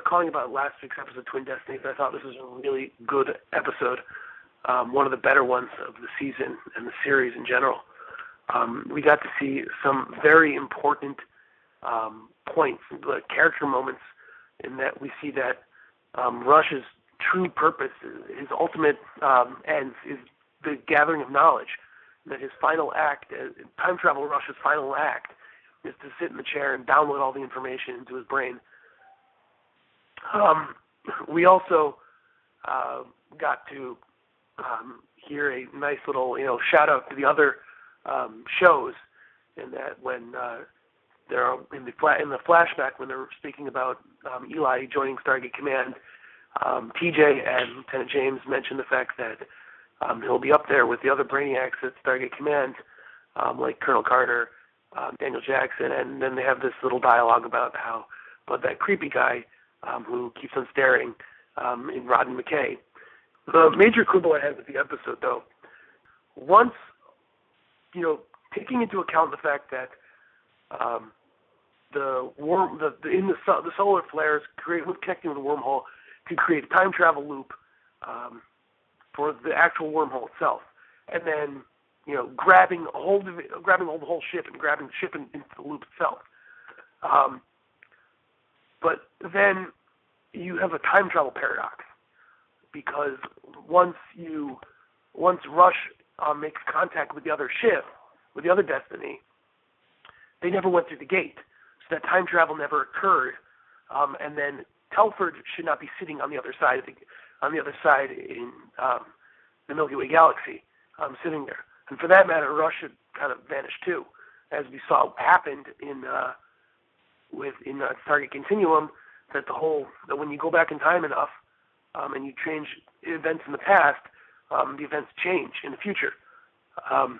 calling about last week's episode, Twin Destinies. I thought this was a really good episode, um, one of the better ones of the season and the series in general. Um, we got to see some very important um, points, character moments, in that we see that um, Rush's true purpose, his ultimate um, ends, is the gathering of knowledge that his final act, uh, time travel rush's final act, is to sit in the chair and download all the information into his brain. Um, we also uh, got to um, hear a nice little, you know, shout out to the other um, shows, in that when uh, they're in the fla- in the flashback when they're speaking about um, Eli joining Stargate Command, um, TJ and Lieutenant James mentioned the fact that um, he'll be up there with the other brainiacs at Stargate Command, um, like Colonel Carter, um, Daniel Jackson, and then they have this little dialogue about how, but that creepy guy um, who keeps on staring um, in Rodney McKay. The major quibble I had with the episode, though, once, you know, taking into account the fact that um, the worm, the, the in the the solar flares create with connecting with the wormhole could create a time travel loop. Um, for the actual wormhole itself, and then you know grabbing hold of it, grabbing hold of the whole ship and grabbing the ship in, into the loop itself. Um, but then you have a time travel paradox because once you once Rush um, makes contact with the other ship, with the other Destiny, they never went through the gate, so that time travel never occurred. Um, and then Telford should not be sitting on the other side of the on the other side in um, the Milky Way galaxy, um, sitting there. And for that matter, Rush should kind of vanish too, as we saw happened in uh, with in uh, Continuum. That the whole that when you go back in time enough, um, and you change events in the past, um, the events change in the future. Um,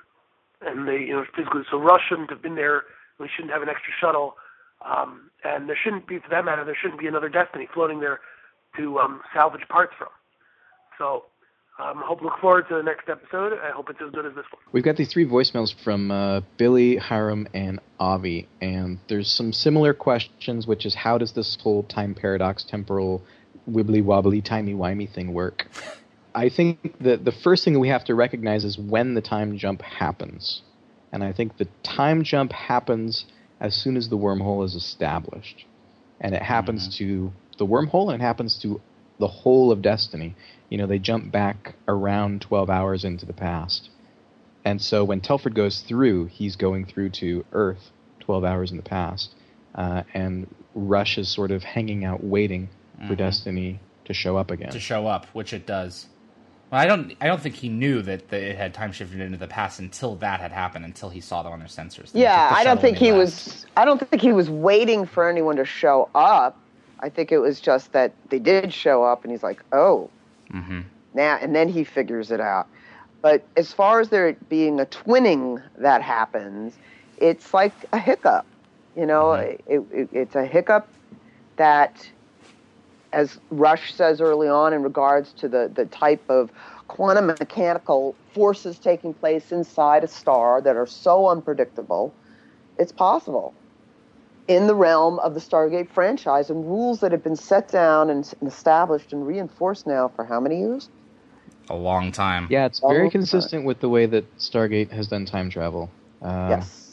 and they, you know, physically. So Rush shouldn't have been there. We shouldn't have an extra shuttle. Um, and there shouldn't be, for that matter, there shouldn't be another Destiny floating there to um, salvage parts from. So um, hope look forward to the next episode. I hope it's as good as this one. We've got these three voicemails from uh, Billy, Hiram, and Avi, and there's some similar questions, which is how does this whole time paradox, temporal, wibbly wobbly, timey wimey thing work? [LAUGHS] I think that the first thing that we have to recognize is when the time jump happens. And I think the time jump happens as soon as the wormhole is established. And it happens mm-hmm. to the wormhole and it happens to the whole of Destiny. You know, they jump back around 12 hours into the past. And so when Telford goes through, he's going through to Earth 12 hours in the past. Uh, and Rush is sort of hanging out waiting mm-hmm. for Destiny to show up again. To show up, which it does. Well, I don't. I don't think he knew that, that it had time shifted into the past until that had happened. Until he saw them on their sensors. Yeah, I don't think he left. was. I don't think he was waiting for anyone to show up. I think it was just that they did show up, and he's like, "Oh, mm-hmm. now," and then he figures it out. But as far as there being a twinning that happens, it's like a hiccup. You know, mm-hmm. it, it, it's a hiccup that, as Rush says early on, in regards to the the type of quantum mechanical forces taking place inside a star that are so unpredictable, it's possible in the realm of the Stargate franchise and rules that have been set down and established and reinforced now for how many years? A long time. Yeah, it's very consistent time. with the way that Stargate has done time travel. Uh, yes.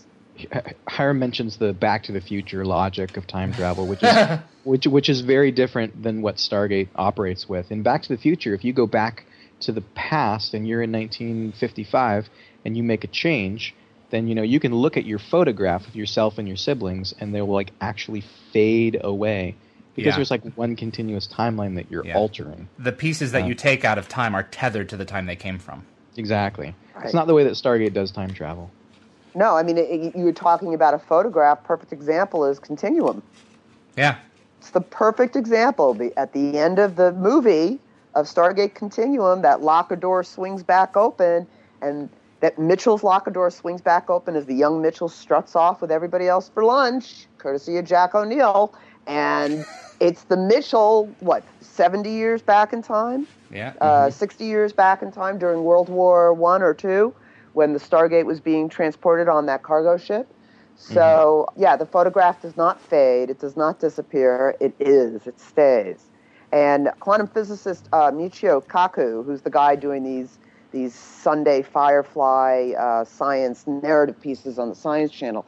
Hiram mentions the Back to the Future logic of time travel, which is [LAUGHS] which which is very different than what Stargate operates with. In Back to the Future, if you go back to the past and you're in 1955 and you make a change, then you know you can look at your photograph of yourself and your siblings, and they will like actually fade away because Yeah. there's like one continuous timeline that you're Yeah. altering. The pieces that Uh, you take out of time are tethered to the time they came from. Exactly. Right. It's not the way that Stargate does time travel. No, I mean, it, you were talking about a photograph. Perfect example is Continuum. Yeah. It's the perfect example. At the end of the movie of Stargate Continuum, that locker door swings back open, and that Mitchell's locker door swings back open as the young Mitchell struts off with everybody else for lunch, courtesy of Jack O'Neill. And it's the Mitchell, what, 70 years back in time? Yeah. uh, 60 years back in time during World War One or two, when the Stargate was being transported on that cargo ship. So yeah, the photograph does not fade. It does not disappear. It is. It stays. And quantum physicist uh, Michio Kaku, who's the guy doing these these Sunday Firefly uh, science narrative pieces on the Science Channel,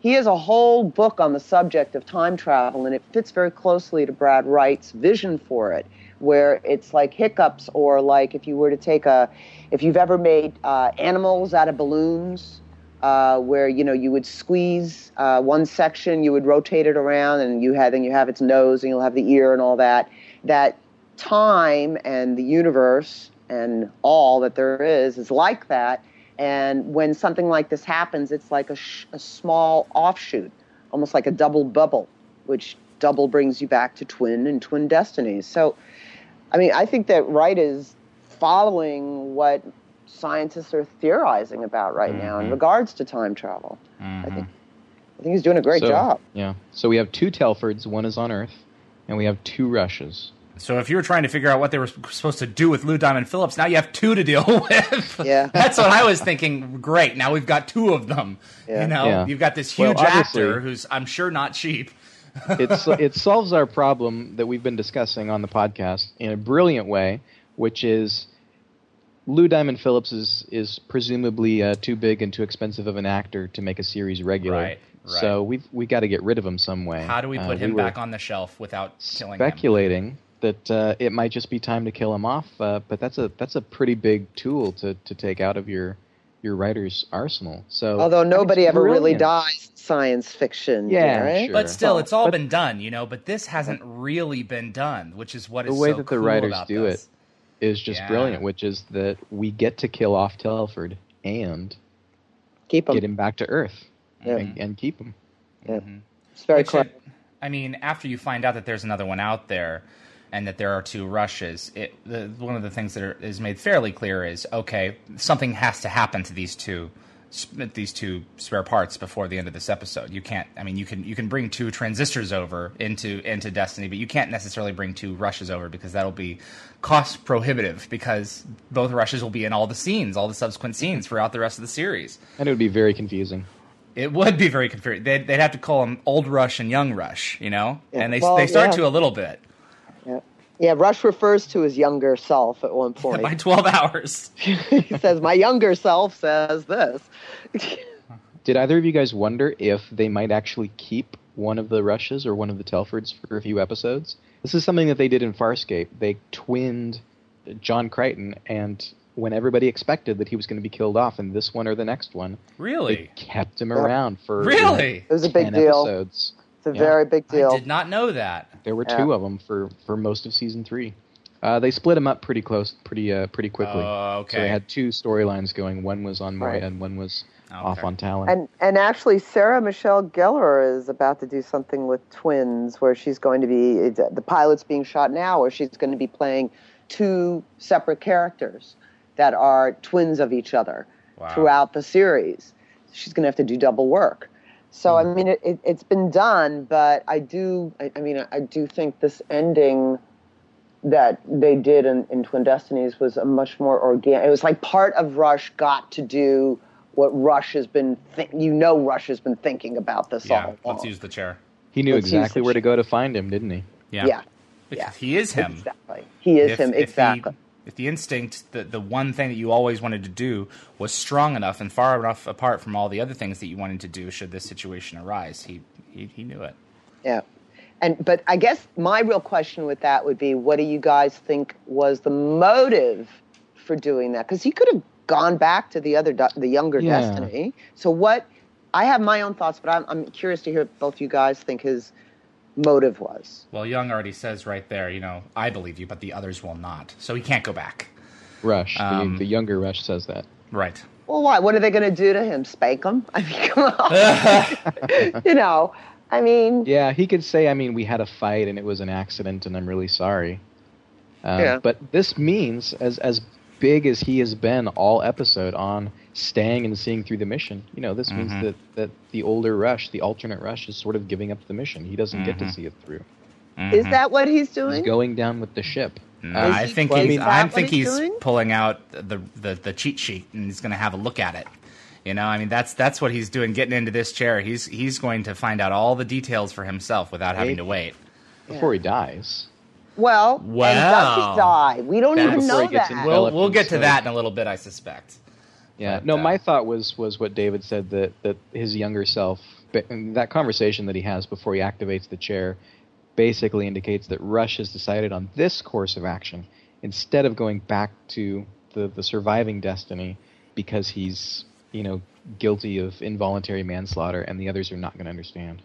he has a whole book on the subject of time travel, and it fits very closely to Brad Wright's vision for it, where it's like hiccups, or like if you were to take a, if you've ever made uh, animals out of balloons, uh, where you know you would squeeze uh, one section, you would rotate it around, and you had then you have its nose, and you'll have the ear and all that. That time and the universe and all that there is is like that. And when something like this happens, it's like a, sh- a small offshoot, almost like a double bubble, which double brings you back to twin and twin destinies. So, I mean, I think that Wright is following what scientists are theorizing about right now in Mhm. regards to time travel. I Mhm. think I think he's doing a great So- job. Yeah. So we have two Telfords, one is on Earth, and we have two Rushes. So if you were trying to figure out what they were supposed to do with Lou Diamond Phillips, now you have two to deal [LAUGHS] with. Yeah. [LAUGHS] That's what I was thinking. Great. Now we've got two of them. Yeah. You know, Yeah. you've got this huge obviously- actor who's I'm sure not cheap. It's, it solves our problem that we've been discussing on the podcast in a brilliant way, which is Lou Diamond Phillips is, is presumably uh, too big and too expensive of an actor to make a series regular. Right, right. So we've we got to get rid of him some way. How do we Uh, put him were back on the shelf without killing him? speculating that uh, it might just be time to kill him off, uh, but that's a that's a pretty big tool to, to take out of your your writer's arsenal. So Although nobody it's ever really dies in science fiction. Yeah, right? sure. But still, it's all but- been done, you know. But this hasn't really been done, which is what The is way so that the cool writers do this. it is just Yeah. brilliant, which is that we get to kill off Telford and Keep them. get him back to Earth Yeah. and, and keep him. Yeah. Mhm. It's very Which, clever. I mean, after you find out that there's another one out there, and that there are two rushes, it the, one of the things that are, is made fairly clear is okay, something has to happen to these two these two spare parts before the end of this episode. You can't. I mean, you can you can bring two transistors over into into Destiny, but you can't necessarily bring two rushes over because that'll be cost prohibitive because both rushes will be in all the scenes, all the subsequent scenes throughout the rest of the series. And it would be very confusing. It would be very confusing. They'd, they'd have to call them Old Rush and Young Rush, you know, Yeah. and they Well, they start yeah. to a little bit Yeah. yeah, Rush refers to his younger self at one point. by twelve hours. [LAUGHS] he says, My younger self says this. [LAUGHS] Did either of you guys wonder if they might actually keep one of the Rushes or one of the Telfords for a few episodes? This is something that they did in Farscape. They twinned John Crichton, and when everybody expected that he was going to be killed off in this one or the next one, they Really, kept him Yeah. around for really, It was a big deal. episodes. It's a Yeah. very big deal. I did not know that. There were Yeah. two of them for, for most of season three. Uh, they split them up pretty close, pretty uh, pretty quickly. Oh, So they had two storylines going. One was on Moya, Right. and one was Okay. off on Talyn. And and actually, Sarah Michelle Gellar is about to do something with twins, where she's going to be uh, the pilot's being shot now, where she's going to be playing two separate characters that are twins of each other Wow. throughout the series. She's going to have to do double work. So I hmm. mean, it, it, it's been done, but I do. I, I mean, I do think this ending that they did in, in Twin Destinies was a much more organic. It was like part of Rush got to do what Rush has been. Th- you know, Rush has been thinking about this Yeah, all let's use the chair. he knew let's exactly the where to go to find him, didn't he? Yeah, Yeah, Because yeah. he is him. Exactly. He is If- him if he- exactly. If the instinct, the the one thing that you always wanted to do, was strong enough and far enough apart from all the other things that you wanted to do, should this situation arise, he he, he knew it. Yeah. And but I guess my real question with that would be, what do you guys think was the motive for doing that? Because he could have gone back to the other, the younger Yeah. Destiny. So what? I have my own thoughts, but I'm, I'm curious to hear what both you guys think his motive was. Well, Young already says right there, you know, I believe you, but the others will not. So he can't go back. Rush, Um, the, the younger Rush says that. Right. Well, why? What are they going to do to him? Spank him? [LAUGHS] I mean, come on. [LAUGHS] you know, I mean, Yeah, he could say, I mean, we had a fight and it was an accident and I'm really sorry. Um, Yeah. But this means, as as big as he has been all episode on staying and seeing through the mission, you know, this Mhm. means that, that the older Rush, the alternate Rush, is sort of giving up the mission. He doesn't get to Mhm. see it through. is Mhm. that what he's doing? He's going down with the ship. No, Uh, I think he's. I think he's he's pulling out the, the the cheat sheet and he's going to have a look at it. You know, I mean, that's that's what he's doing. Getting into this chair, he's he's going to find out all the details for himself without having to wait. Before he dies. Well, and does he die? We don't even know that. We'll we'll get to that in a little bit, I suspect. Yeah. But, no, uh, my thought was was what David said that that his younger self, that conversation that he has before he activates the chair, basically indicates that Rush has decided on this course of action instead of going back to the the surviving destiny because he's you know guilty of involuntary manslaughter and the others are not going to understand.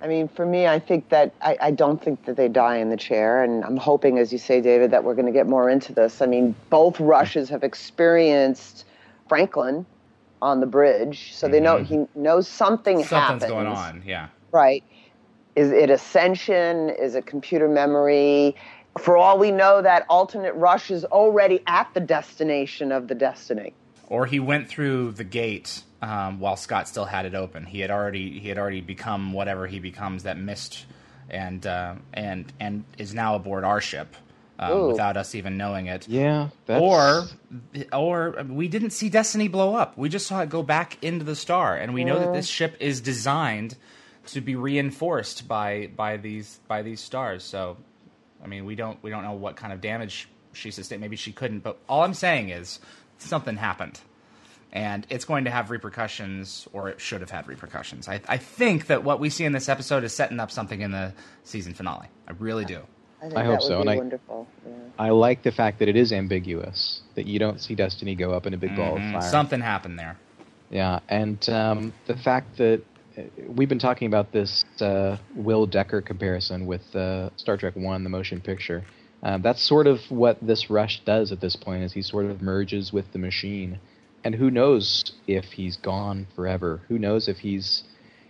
I mean, for me, I think that I, I don't think that they die in the chair, and I'm hoping, as you say, David, that we're going to get more into this. I mean, both rushes have experienced Franklin on the bridge, so they know he knows something Mm-hmm. Something's happens. going on. Yeah. Right? Is it ascension? Is it computer memory? For all we know, that alternate rush is already at the destination of the destiny. or he went through the gate um, while Scott still had it open. He had already he had already become whatever he becomes that missed, and uh, and and is now aboard our ship um, without us even knowing it. Yeah, that's, Or, or we didn't see Destiny blow up. We just saw it go back into the star, and we know that this ship is designed to be reinforced by by these by these stars. So, I mean, we don't we don't know what kind of damage she sustained. Maybe she couldn't. But all I'm saying is something happened, and it's going to have repercussions, or it should have had repercussions. I, I think that what we see in this episode is setting up something in the season finale. I really do. I think I that hope would so, be and I- wonderful. Yeah. I like the fact that it is ambiguous that you don't see Destiny go up in a big ball of Mhm. fire. Something happened there. Yeah, and um, the fact that uh, we've been talking about this uh, Will Decker comparison with uh, Star Trek One, the motion picture. Um, that's sort of what this Rush does at this point, is he sort of merges with the machine, and who knows if he's gone forever? Who knows if he's,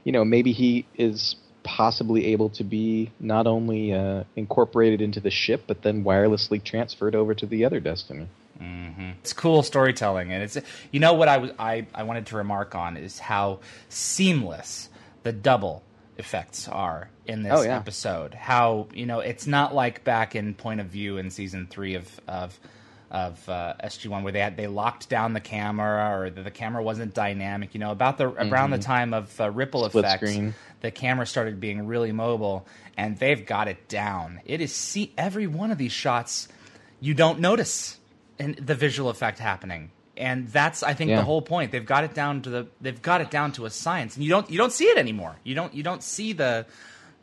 you know, maybe he is possibly able to be not only uh, incorporated into the ship, but then wirelessly transferred over to the other Destiny. hmm It's cool storytelling, and it's you know what I was I, I wanted to remark on is how seamless the double effects are in this Oh, yeah. episode. How you know it's not like back in Point of View in season three of of of uh, SG One where they had they locked down the camera or the, the camera wasn't dynamic. You know about the around the time of uh, ripple Mm-hmm. Split effects, screen. the camera started being really mobile, and they've got it down. It is see every one of these shots you don't notice and the visual effect happening and that's i think Yeah. the whole point they've got it down to the they've got it down to a science and you don't you don't see it anymore you don't you don't see the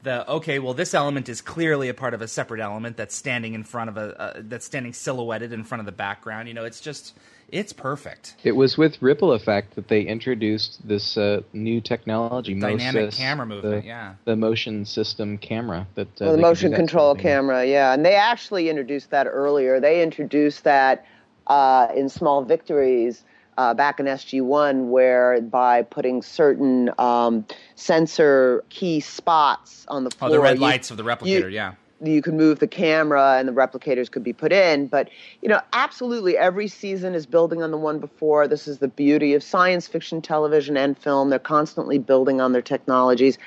the okay well this element is clearly a part of a separate element that's standing in front of a uh, that's standing silhouetted in front of the background you know it's just it's perfect It was with Ripple Effect that they introduced this uh, new technology, dynamic MOSYS, camera movement the, yeah the motion system camera. That uh, Well, the motion control sort of thing. camera, yeah, and they actually introduced that earlier. They introduced that uh, in Small Victories uh, back in SG One, where by putting certain um, sensor key spots on the oh floor, the red you- lights of the replicator yeah. you could move the camera and the replicators could be put in. But you know absolutely every season is building on the one before. This is the beauty of science fiction television and film. They're constantly building on their technologies.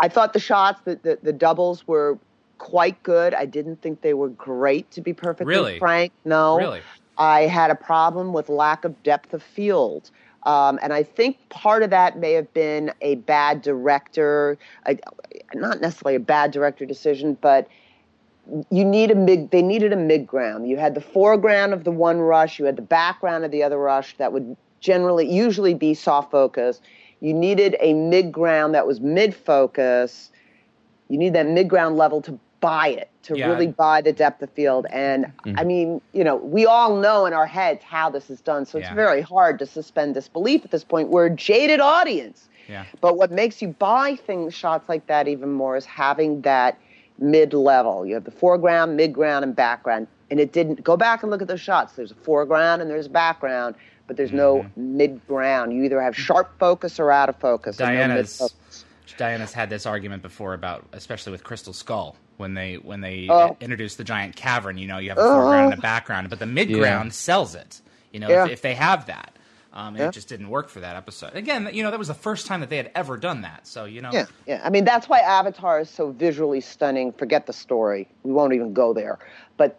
I thought the shots the, the, the doubles were quite good. I didn't think they were great to be perfectly Really? frank. No. Really I had a problem with lack of depth of field. Um, and I think part of that may have been a bad director, a, not necessarily a bad director decision, but you need a mid they needed a mid ground you had the foreground of the one rush you had the background of the other rush that would generally usually be soft focus. You needed a mid ground that was mid focus you need that mid ground level to buy it to Yeah. really buy the depth of field and i mean you know we all know in our heads how this is done so it's very hard to suspend disbelief at this point we're a jaded audience Yeah. but what makes you buy things shots like that even more is having that mid level. You have the foreground, mid ground, and background. And it didn't go back and look at those shots. There's a foreground and there's a background, but there's no Mm-hmm. mid ground. You either have sharp focus or out of focus. no Diana's mid-focus. Diana's had this argument before about, especially with Crystal Skull, when they when they Oh. introduced the giant cavern. You know, you have a foreground and a background, but the mid ground sells it. You know, Yeah. if, if they have that, um, Yeah. it just didn't work for that episode. Again, you know, that was the first time that they had ever done that. So you know, Yeah, yeah. I mean, that's why Avatar is so visually stunning. Forget the story. We won't even go there. But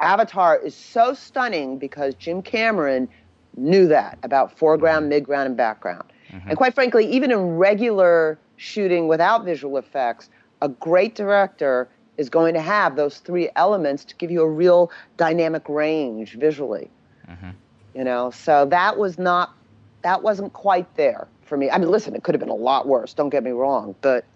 Avatar is so stunning because Jim Cameron knew that about foreground, midground, and background. And quite frankly, even in regular shooting without visual effects, a great director is going to have those three elements to give you a real dynamic range visually. Mm-hmm. You know, so that was not, that wasn't quite there for me. I mean, listen, it could have been a lot worse. Don't get me wrong, but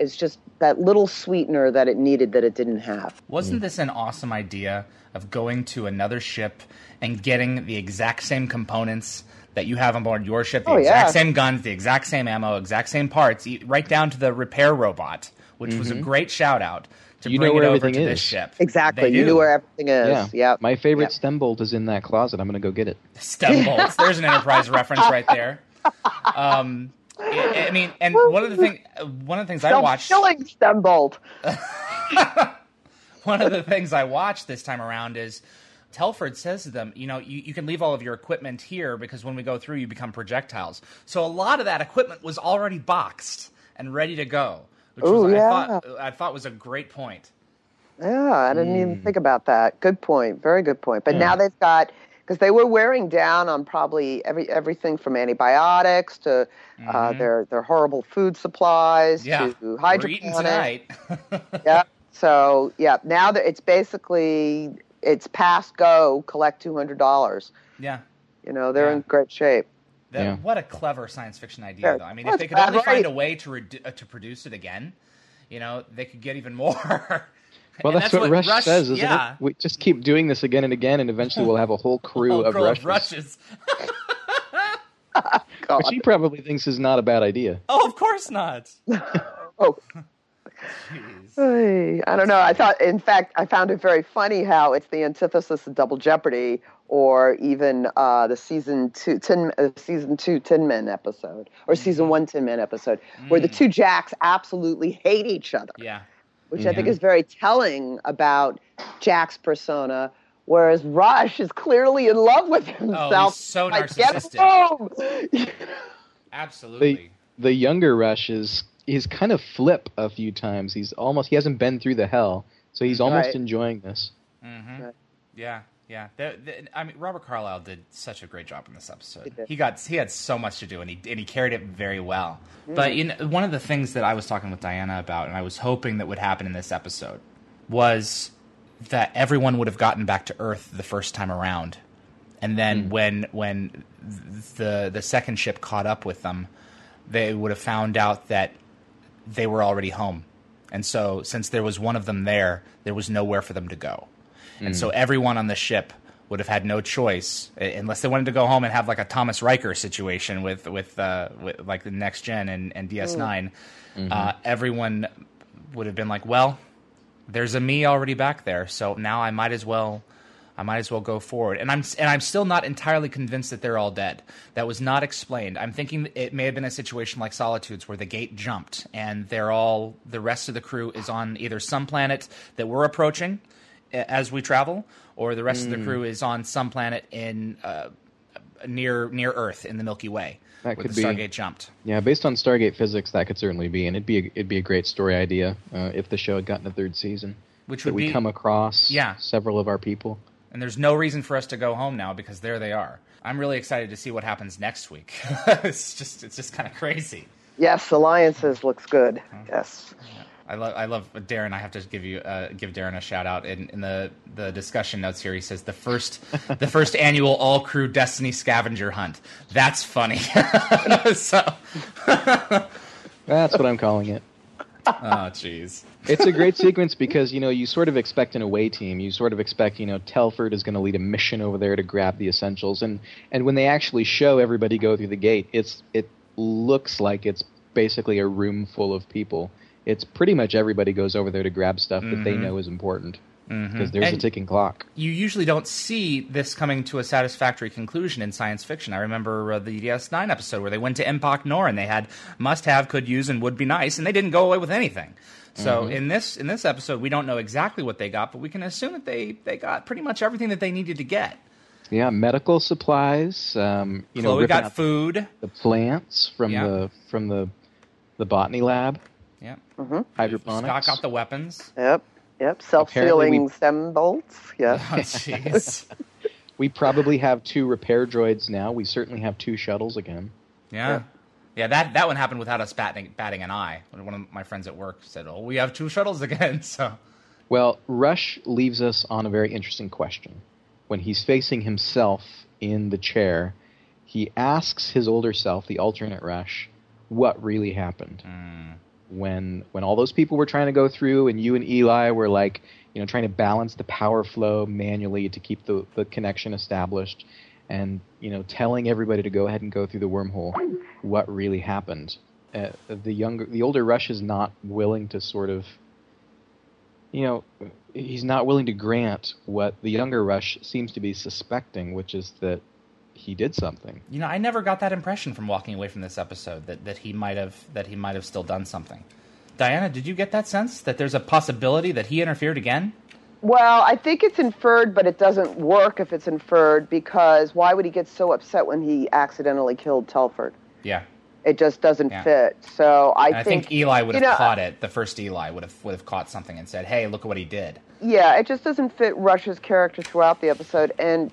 it's just that little sweetener that it needed that it didn't have. Wasn't mm. this an awesome idea of going to another ship and getting the exact same components that you have on board your ship, the Oh, exact yeah. same guns, the exact same ammo, exact same parts, right down to the repair robot, which was a mm-hmm. great shout out to You know where it over everything to this is. ship. Exactly. They You do. knew where everything is. Yeah. Yep. My favorite Yep. stem bolt is in that closet. I'm going to go get it. stem bolts. There's an Enterprise [LAUGHS] reference right there. Um, I I mean, and one of the thing, one of the things I watched, Self-filling stem bolt. [LAUGHS] one of the things I watched this time around is Telford says to them, you know, you, you can leave all of your equipment here because when we go through, you become projectiles. So a lot of that equipment was already boxed and ready to go, which Ooh, was, yeah. I thought, I thought was a great point. Yeah, I didn't Hmm. even think about that. Good point. Very good point. But now they've got because they were wearing down on probably every everything from antibiotics to uh, their their horrible food supplies Mm-hmm. Yeah, to we're eating hydroponics. tonight. [LAUGHS] yeah. So yeah, now that it's basically it's past go. Collect two hundred dollars. yeah. You know they're Yeah. in great shape. That, Yeah. What a clever science fiction idea, Yeah, though. I mean, well, if they could only bad, find a way to redu- uh, to produce it again, you know, they could get even more. [LAUGHS] Well, And that's, what, Rush, says, isn't yeah. it? We just keep doing this again and again, and eventually we'll have a whole crew Whole of crew rushes, rushes. [LAUGHS] [LAUGHS] Which he probably thinks is not a bad idea. Oh, of course not. Oh, Jeez. I don't know. I thought, in fact, I found it very funny how it's the antithesis of Double Jeopardy, or even uh, the season two, tin, uh, season two Tin Men episode, or Mm-hmm. season one Tin Men episode, where Mm. the two Jacks absolutely hate each other, Yeah. which I think is very telling about Jack's persona. Whereas Rush is clearly in love with himself. Oh, so narcissistic. home! [LAUGHS] Absolutely. The the younger Rush is he's kind of flip a few times. He's almost he hasn't been through the hell, so he's almost Right. enjoying this. hmm Yeah, yeah. The, the, I mean, Robert Carlyle did such a great job in this episode. did. He got he had so much to do, and he and he carried it very well. Mm. But you know, one of the things that I was talking with Diana about, and I was hoping that would happen in this episode, was that everyone would have gotten back to Earth the first time around, and then mm. when when the the second ship caught up with them, they would have found out that they were already home. And so, since there was one of them there, there was nowhere for them to go. And so, everyone on the ship would have had no choice uh, unless they wanted to go home and have like a Thomas Riker situation with with, uh, with like the next gen and, and DS9. Uh, everyone would have been like, "Well, there's a me already back there, so now I might as well." I might as well go forward, and I'm and I'm still not entirely convinced that they're all dead. That was not explained. I'm thinking it may have been a situation like Solitudes, where the gate jumped, and they're all the rest of the crew is on either some planet that we're approaching a- as we travel, or the rest of the crew is on some planet in uh, near near Earth in the Milky Way, That where could the be. Stargate jumped. Yeah, based on Stargate physics, that could certainly be, and it'd be a, it'd be a great story idea uh, if the show had gotten a third season. Which that would we be- come across Yeah. several of our people. And there's no reason for us to go home now because there they are. I'm really excited to see what happens next week. [LAUGHS] it's just it's just kind of crazy. Yes, Alliances looks good. Yes. I love, I love Darren. I have to give you, uh, give Darren a shout out in, in the the discussion notes here. He says the first, [LAUGHS] the first annual all crew Destiny scavenger hunt. That's funny. [LAUGHS] so, [LAUGHS] That's what I'm calling it. oh jeez. It's a great sequence because you know you sort of expect an away team. You sort of expect you know Telford is going to lead a mission over there to grab the essentials, and and when they actually show everybody go through the gate, it's it looks like it's basically a room full of people. It's pretty much everybody goes over there to grab stuff that they Mhm. know is important because there's a ticking clock. you usually don't see this coming to a satisfactory conclusion in science fiction. I remember uh, the DS9 episode where they went to Empok Nor and they had must have, could use, and would be nice, and they didn't go away with anything. So Mhm. in this in this episode, we don't know exactly what they got, but we can assume that they they got pretty much everything that they needed to get. Yeah, medical supplies. Um, you know, Chloe ripping got food. the plants from Yeah. the from the the botany lab. Yeah. Mm-hmm. Hydroponics. Scott got the weapons. Yep. Yep. Self-sealing stem bolts. Yeah. [LAUGHS] Oh, jeez. [LAUGHS] We probably have two repair droids now. We certainly have two shuttles again. Yeah. Yeah, that, that one happened without us batting, batting an eye. One of my friends at work said, "Oh, we have two shuttles again." [LAUGHS] So, Well, Rush leaves us on a very interesting question. When he's facing himself in the chair, he asks his older self, the alternate Rush, what really happened. When when all those people were trying to go through and you and Eli were like, you know, trying to balance the power flow manually to keep the, the connection established and, you know, telling everybody to go ahead and go through the wormhole, what really happened. Uh, the younger the older Rush is not willing to sort of you know, he's not willing to grant what the younger Rush seems to be suspecting, which is that he did something. you know, I never got that impression from walking away from this episode that, that he might have that he might have still done something. Diana, did you get that sense that there's a possibility that he interfered again? Well, I think it's inferred, but it doesn't work if it's inferred because why would he get so upset when he accidentally killed Telford? Yeah. It just doesn't Yeah. fit. So I And I think, Eli would have know, caught it. The first Eli would have would have caught something and said, "Hey, look at what he did." Yeah, it just doesn't fit Rush's character throughout the episode, and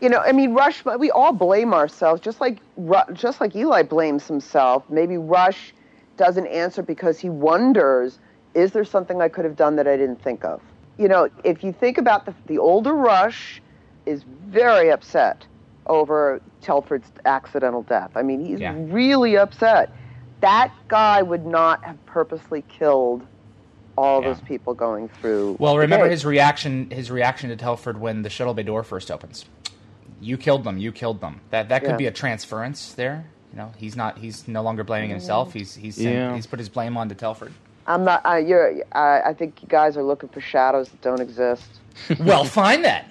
you know, I mean, Rush. We all blame ourselves, just like just like Eli blames himself. Maybe Rush doesn't answer because he wonders, is there something I could have done that I didn't think of? You know, if you think about the the older Rush is very upset over Telford's accidental death. I mean, he's Yeah. really upset. That guy would not have purposely killed all Yeah. those people going through. Well, remember his reaction his reaction to Telford when the shuttle bay door first opens. You killed them. You killed them. That that could Yeah. be a transference there. You know, he's not. He's no longer blaming himself. He's he's sent- Yeah. he's put his blame on to Telford. I'm not. Uh, you're. I, I think you guys are looking for shadows that don't exist. [LAUGHS] well, fine then.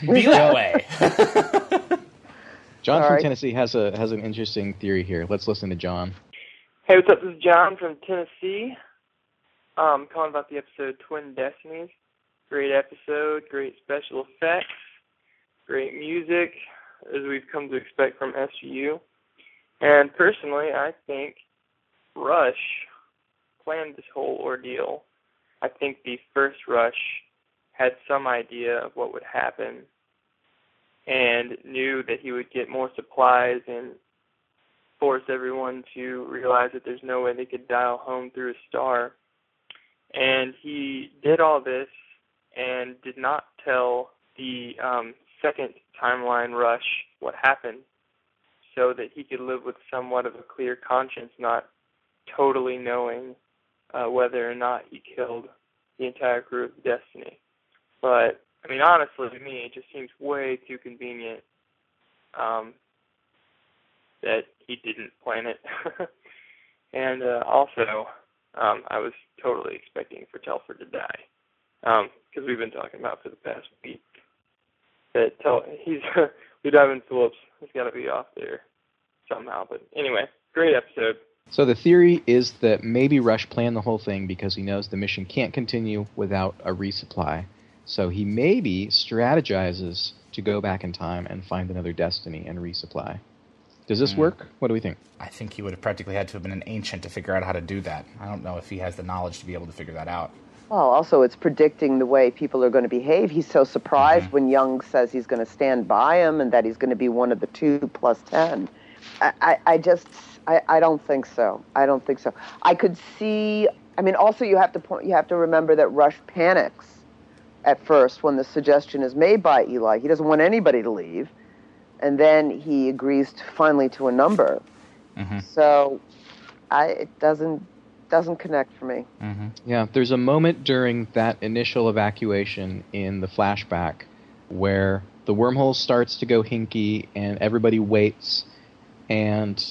Be that way. [LAUGHS] John Sorry. from Tennessee has a has an interesting theory here. Let's listen to John. Hey, what's up? This is John from Tennessee. Um, calling about the episode Twin Destinies. Great episode, great special effects, great music, as we've come to expect from SGU. And personally, I think Rush planned this whole ordeal. I think the first Rush had some idea of what would happen and knew that he would get more supplies and force everyone to realize that there's no way they could dial home through a star. And he did all this and did not tell the um, second timeline rush what happened so that he could live with somewhat of a clear conscience, not totally knowing uh, whether or not he killed the entire crew of Destiny. But, I mean, honestly, to me, it just seems way too convenient um, that he didn't plan it. [LAUGHS] and uh, also, um, I was totally expecting for Telford to die because we've been talking about for the past week that Tel- he's [LAUGHS] Lou Diamond Phillips has got to be off there somehow. But anyway, great episode. So the theory is that maybe Rush planned the whole thing because he knows the mission can't continue without a resupply. So he maybe strategizes to go back in time and find another destiny and resupply. Does this Hmm. work? What do we think? I think he would have practically had to have been an ancient to figure out how to do that. I don't know if he has the knowledge to be able to figure that out. Well, also it's predicting the way people are going to behave. He's so surprised when Young says he's going to stand by him and that he's going to be one of the two plus ten. I, I, I just, I, I don't think so. I don't think so. I could see, I mean, also you have to point, you have to remember that Rush panics at first when the suggestion is made by Eli. He doesn't want anybody to leave, and then he agrees to, finally to a number. Mm-hmm. So, I it doesn't doesn't connect for me. Mm-hmm. Yeah, there's a moment during that initial evacuation in the flashback where the wormhole starts to go hinky and everybody waits. And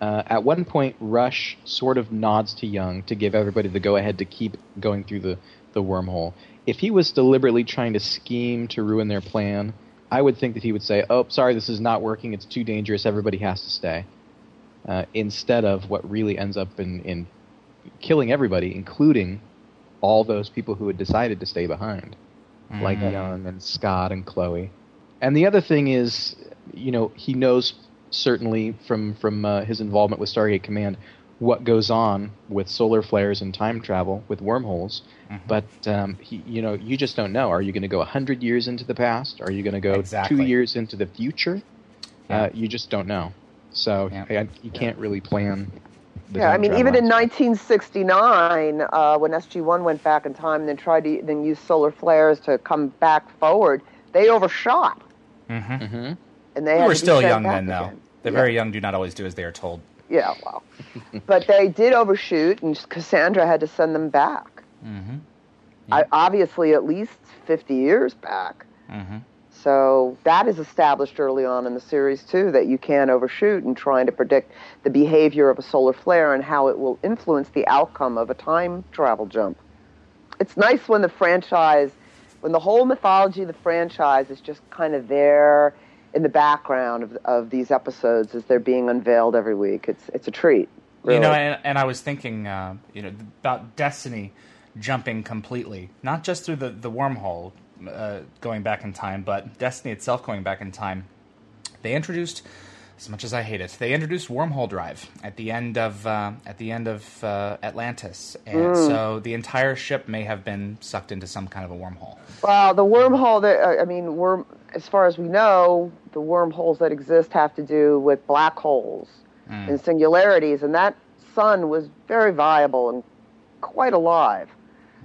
uh, at one point, Rush sort of nods to Young to give everybody the go ahead to keep going through the, the wormhole. If he was deliberately trying to scheme to ruin their plan, I would think that he would say, Oh, sorry, this is not working. It's too dangerous. Everybody has to stay. Uh, instead of what really ends up in, in killing everybody, including all those people who had decided to stay behind, like Mhm. Young and Scott and Chloe. And the other thing is, you know, he knows certainly from from uh, his involvement with Stargate Command what goes on with solar flares and time travel with wormholes. Mhm. But um, he, you know, you just don't know. Are you going to go hundred years into the past? Are you going to go Exactly. two years into the future? Yeah. Uh, you just don't know. So Yeah. I, you can't really plan. Yeah, I mean, even in 1969, uh, when SG-1 went back in time and then tried to then use solar flares to come back forward, they overshot, Mm-hmm. Mhm. and they We were still young then, though. again. The Yeah. very young do not always do as they are told. Yeah, well, [LAUGHS] but they did overshoot, and Cassandra had to send them back. Mm-hmm. I, obviously, at least 50 years back. So that is established early on in the series too, that you can't overshoot in trying to predict the behavior of a solar flare and how it will influence the outcome of a time travel jump. It's nice when the franchise, when the whole mythology of the franchise is just kind of there in the background of, of these episodes as they're being unveiled every week. It's it's a treat. You know, and, and I was thinking, uh, you know, about Destiny jumping completely, not just through the the wormhole uh, going back in time, but Destiny itself going back in time. They introduced, as much as I hate it, they introduced wormhole drive at the end of uh, at the end of uh, Atlantis, and so the entire ship may have been sucked into some kind of a wormhole. Well, the wormhole that uh, I mean, worm as far as we know, the wormholes that exist have to do with black holes Mm. and singularities, and that sun was very viable and quite alive.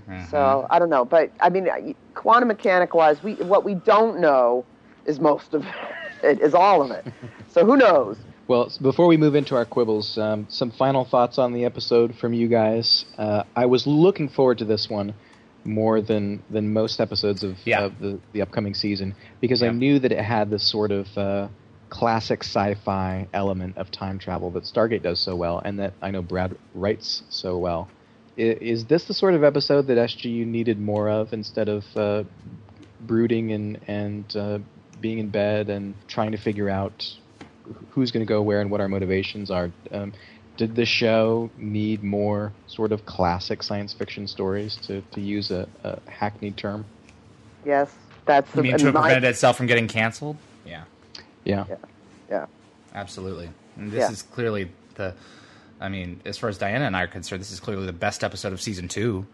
Mm-hmm. So I don't know, but I mean, uh, quantum mechanic wise, we what we don't know is most of [LAUGHS] it, is all of it. So who knows? Well, before we move into our quibbles, um, some final thoughts on the episode from you guys. Uh, I was looking forward to this one more than than most episodes of, Yeah. of the, the upcoming season because I knew that it had this sort of uh, classic sci-fi element of time travel that Stargate does so well, and that I know Brad writes so well. I, is this the sort of episode that SGU needed more of instead of uh, brooding and and uh, being in bed and trying to figure out who's going to go where and what our motivations are. Um, did the show need more sort of classic science fiction stories to, to use a, a hackneyed term? Yes, that's You mean to have prevented itself from getting canceled? Yeah. Yeah. Yeah. Yeah. Absolutely. And this Yeah. is clearly the. I mean, as far as Diana and I are concerned, this is clearly the best episode of season two.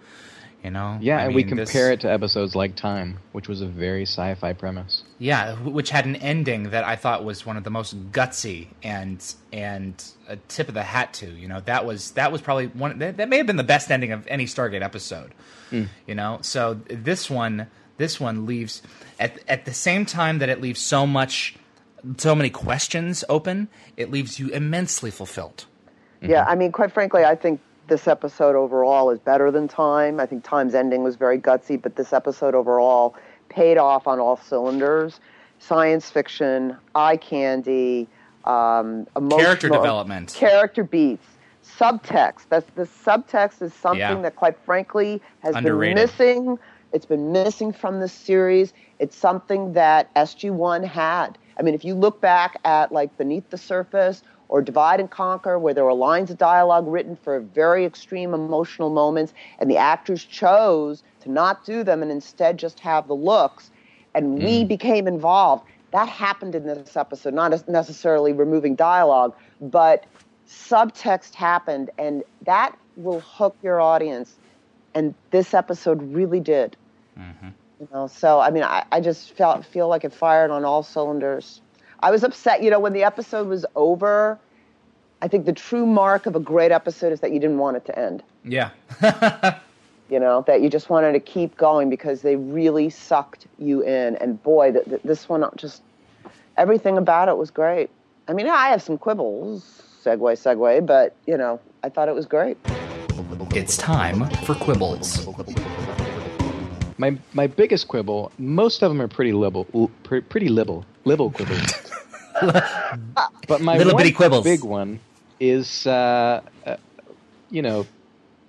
You know. Yeah, I and we mean, this- compare it to episodes like Time, which was a very sci-fi premise. Yeah, which had an ending that I thought was one of the most gutsy and and a tip of the hat to. You know, that was that was probably one that, that may have been the best ending of any Stargate episode. Hmm. You know, so this one this one leaves at at the same time that it leaves so much so many questions open, it leaves you immensely fulfilled. Yeah, I mean, quite frankly, I think this episode overall is better than Time. I think Time's ending was very gutsy, but this episode overall paid off on all cylinders. Science fiction, eye candy, um, emotional Character development. character beats, subtext. That's the subtext is something Yeah. that, quite frankly, has Underrated. been missing. It's been missing from the series. It's something that SG1 had. I mean, if you look back at like Beneath the Surface or Divide and Conquer, where there were lines of dialogue written for very extreme emotional moments, and the actors chose to not do them and instead just have the looks, and we hmm. became involved. That happened in this episode, not as necessarily removing dialogue, but subtext happened, and that will hook your audience. And this episode really did. Mm-hmm. You know, so I mean, I, I just felt feel like it fired on all cylinders. I was upset, you know, when the episode was over. I think the true mark of a great episode is that you didn't want it to end. Yeah. [LAUGHS] you know, that you just wanted to keep going because they really sucked you in. And boy, th- th- this one just everything about it was great. I mean, I have some quibbles, segue, segue, but you know, I thought it was great. It's time for quibbles. My my biggest quibble, most of them are pretty libel, pretty libel, libel quibbles. [LAUGHS] [LAUGHS] but my Little bitty quibbles. big one is, uh, uh, you know,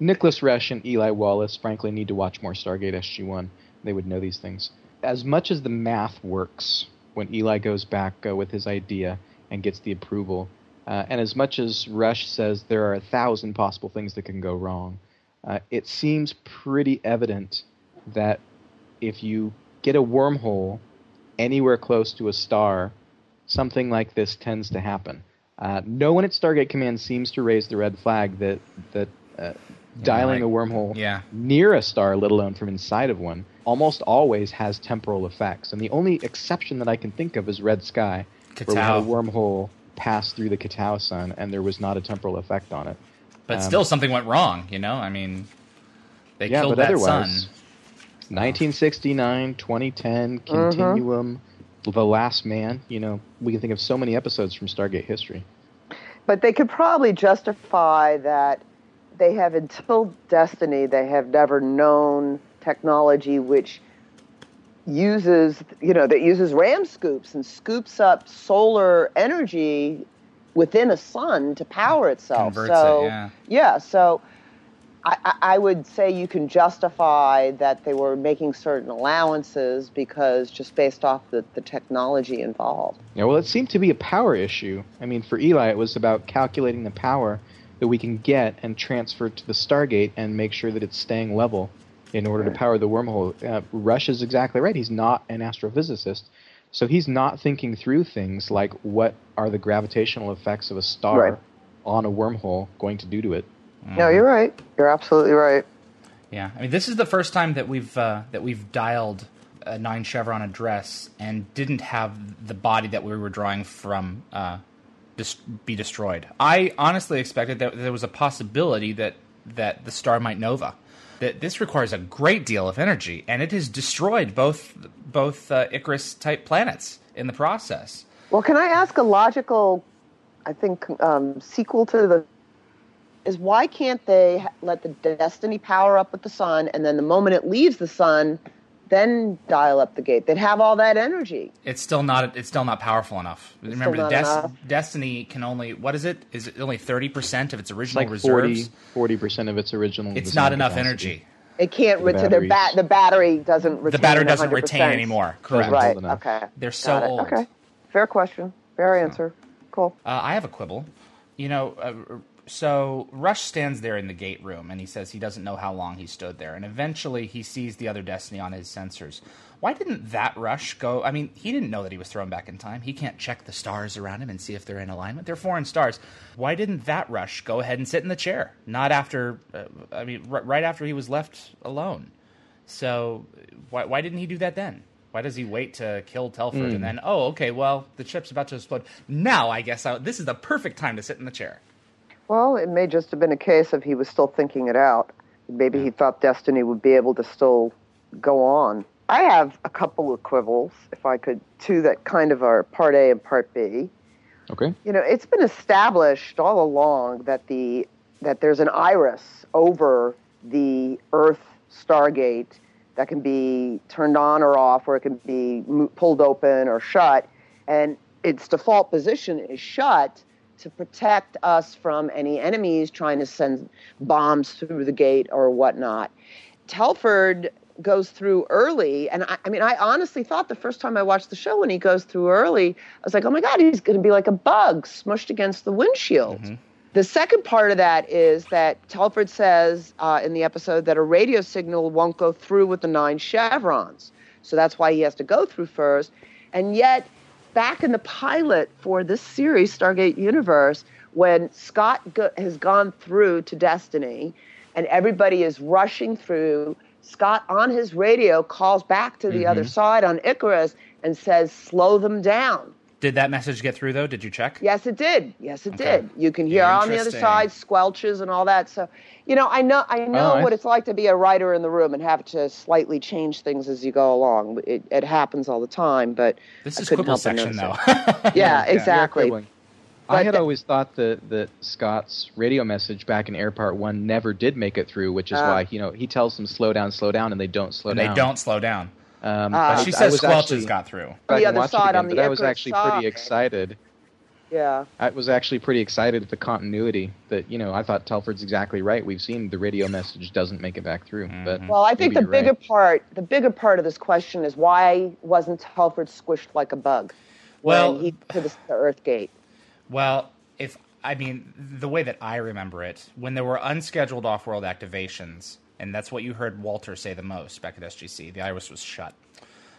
Nicholas Rush and Eli Wallace. Frankly, need to watch more Stargate SG One. They would know these things. As much as the math works when Eli goes back uh, with his idea and gets the approval, uh, and as much as Rush says there are a thousand possible things that can go wrong, uh, it seems pretty evident that if you get a wormhole anywhere close to a star, something like this tends to happen. Uh, no one at Stargate Command seems to raise the red flag that that uh, dialing like- a wormhole yeah. near a star, let alone from inside of one, almost always has temporal effects. And the only exception that I can think of is Red Sky, where we had a wormhole pass through the K'Tau sun, and there was not a temporal effect on it. But Um, still, something went wrong. You know, I mean, they yeah, killed but that otherwise, sun. 1969, 2010, Continuum, The Last Man. You know, we can think of so many episodes from Stargate history. But they could probably justify that they have until Destiny, they have never known technology which uses, you know, that uses ram scoops and scoops up solar energy within a sun to power itself. Converts it, so yeah. yeah, so I, I- I would say you can justify that they were making certain allowances because just based off the, the technology involved. Yeah, well, it seemed to be a power issue. I mean, for Eli, it was about calculating the power that we can get and transfer to the Stargate and make sure that it's staying level in order to power the wormhole. Uh, Rush is exactly right. He's not an astrophysicist, so he's not thinking through things like what are the gravitational effects of a star Right. on a wormhole going to do to it. No, you're right. You're absolutely right. Yeah, I mean, this is the first time that we've uh, that we've dialed a nine chevron address and didn't have the body that we were drawing from uh, dis- be destroyed. I honestly expected that there was a possibility that that the star might nova. That this requires a great deal of energy, and it has destroyed both both uh, Icarus type planets in the process. Well, can I ask a logical, I think, um, sequel to the is why can't they let the destiny power up with the sun, and then the moment it leaves the sun, then dial up the gate? They'd have all that energy. It's still not. It's still not powerful enough. Remember, not Des- enough? Destiny can only. What is it? Is it only thirty percent of its It's original like reserves? 40 percent of its original. It's not enough capacity. energy. It can't The retain their bat. The battery doesn't. Retain The battery doesn't 100%. retain anymore. Correct. Right. Okay. They're so old. Okay. Fair question. Fair answer. Cool. Uh, I have a quibble. You know, uh, so Rush stands there in the gate room and he says he doesn't know how long he stood there. And eventually he sees the other Destiny on his sensors. Why didn't that Rush go? I mean, he didn't know that he was thrown back in time. He can't check the stars around him and see if they're in alignment. They're foreign stars. Why didn't that Rush go ahead and sit in the chair? Not after, uh, I mean, r- right after he was left alone. So why, why didn't he do that then? Why does he wait to kill Telford and then, oh, okay, well, the ship's about to explode. Now I guess I, this is the perfect time to sit in the chair. Well, it may just have been a case of he was still thinking it out. Maybe he thought Destiny would be able to still go on. I have a couple of quibbles, if I could, two that kind of are part A and part B. Okay. You know, it's been established all along that the that there's an iris over the Earth Stargate that can be turned on or off, or it can be pulled open or shut, and its default position is shut to protect us from any enemies trying to send bombs through the gate or whatnot. Telford goes through early, and I, I mean, I honestly thought the first time I watched the show when he goes through early, I was like, oh my God, he's going to be like a bug smushed against the windshield. The second part of that is that Telford says uh, in the episode that a radio signal won't go through with the nine chevrons. So that's why he has to go through first. And yet, back in the pilot for this series, Stargate Universe, when Scott go- has gone through to Destiny and everybody is rushing through, Scott on his radio calls back to the other mm-hmm. side on Icarus and says, slow them down. Did that message get through though? Did you check? Yes, it did. Yes, it Okay. did. You can hear on the other side squelches and all that. So, you know, I know I know I what th- it's like to be a writer in the room and have to slightly change things as you go along. It, it happens all the time, but This I is couldn't quibble help but section though. notice [LAUGHS] yeah, exactly. I had the- always thought that, that Scott's radio message back in Air Part 1 never did make it through, which is Ah. why, you know, he tells them slow down, slow down, and they don't slow and down. they don't slow down. Um. I- But she I says was squelches actually- got through. back the other side, again, on the but I was other actually pretty excited. Yeah. I was actually pretty excited at the continuity that, you know, I thought Telford's exactly right. We've seen the radio message doesn't make it back through. But Mhm. Well, I think the bigger right. part, the bigger part of this question is why wasn't Telford squished like a bug Well- when he to the, the Earth Gate? Well, if I mean the way that I remember it, when there were unscheduled off-world activations, and that's what you heard Walter say the most back at SGC, the iris was shut.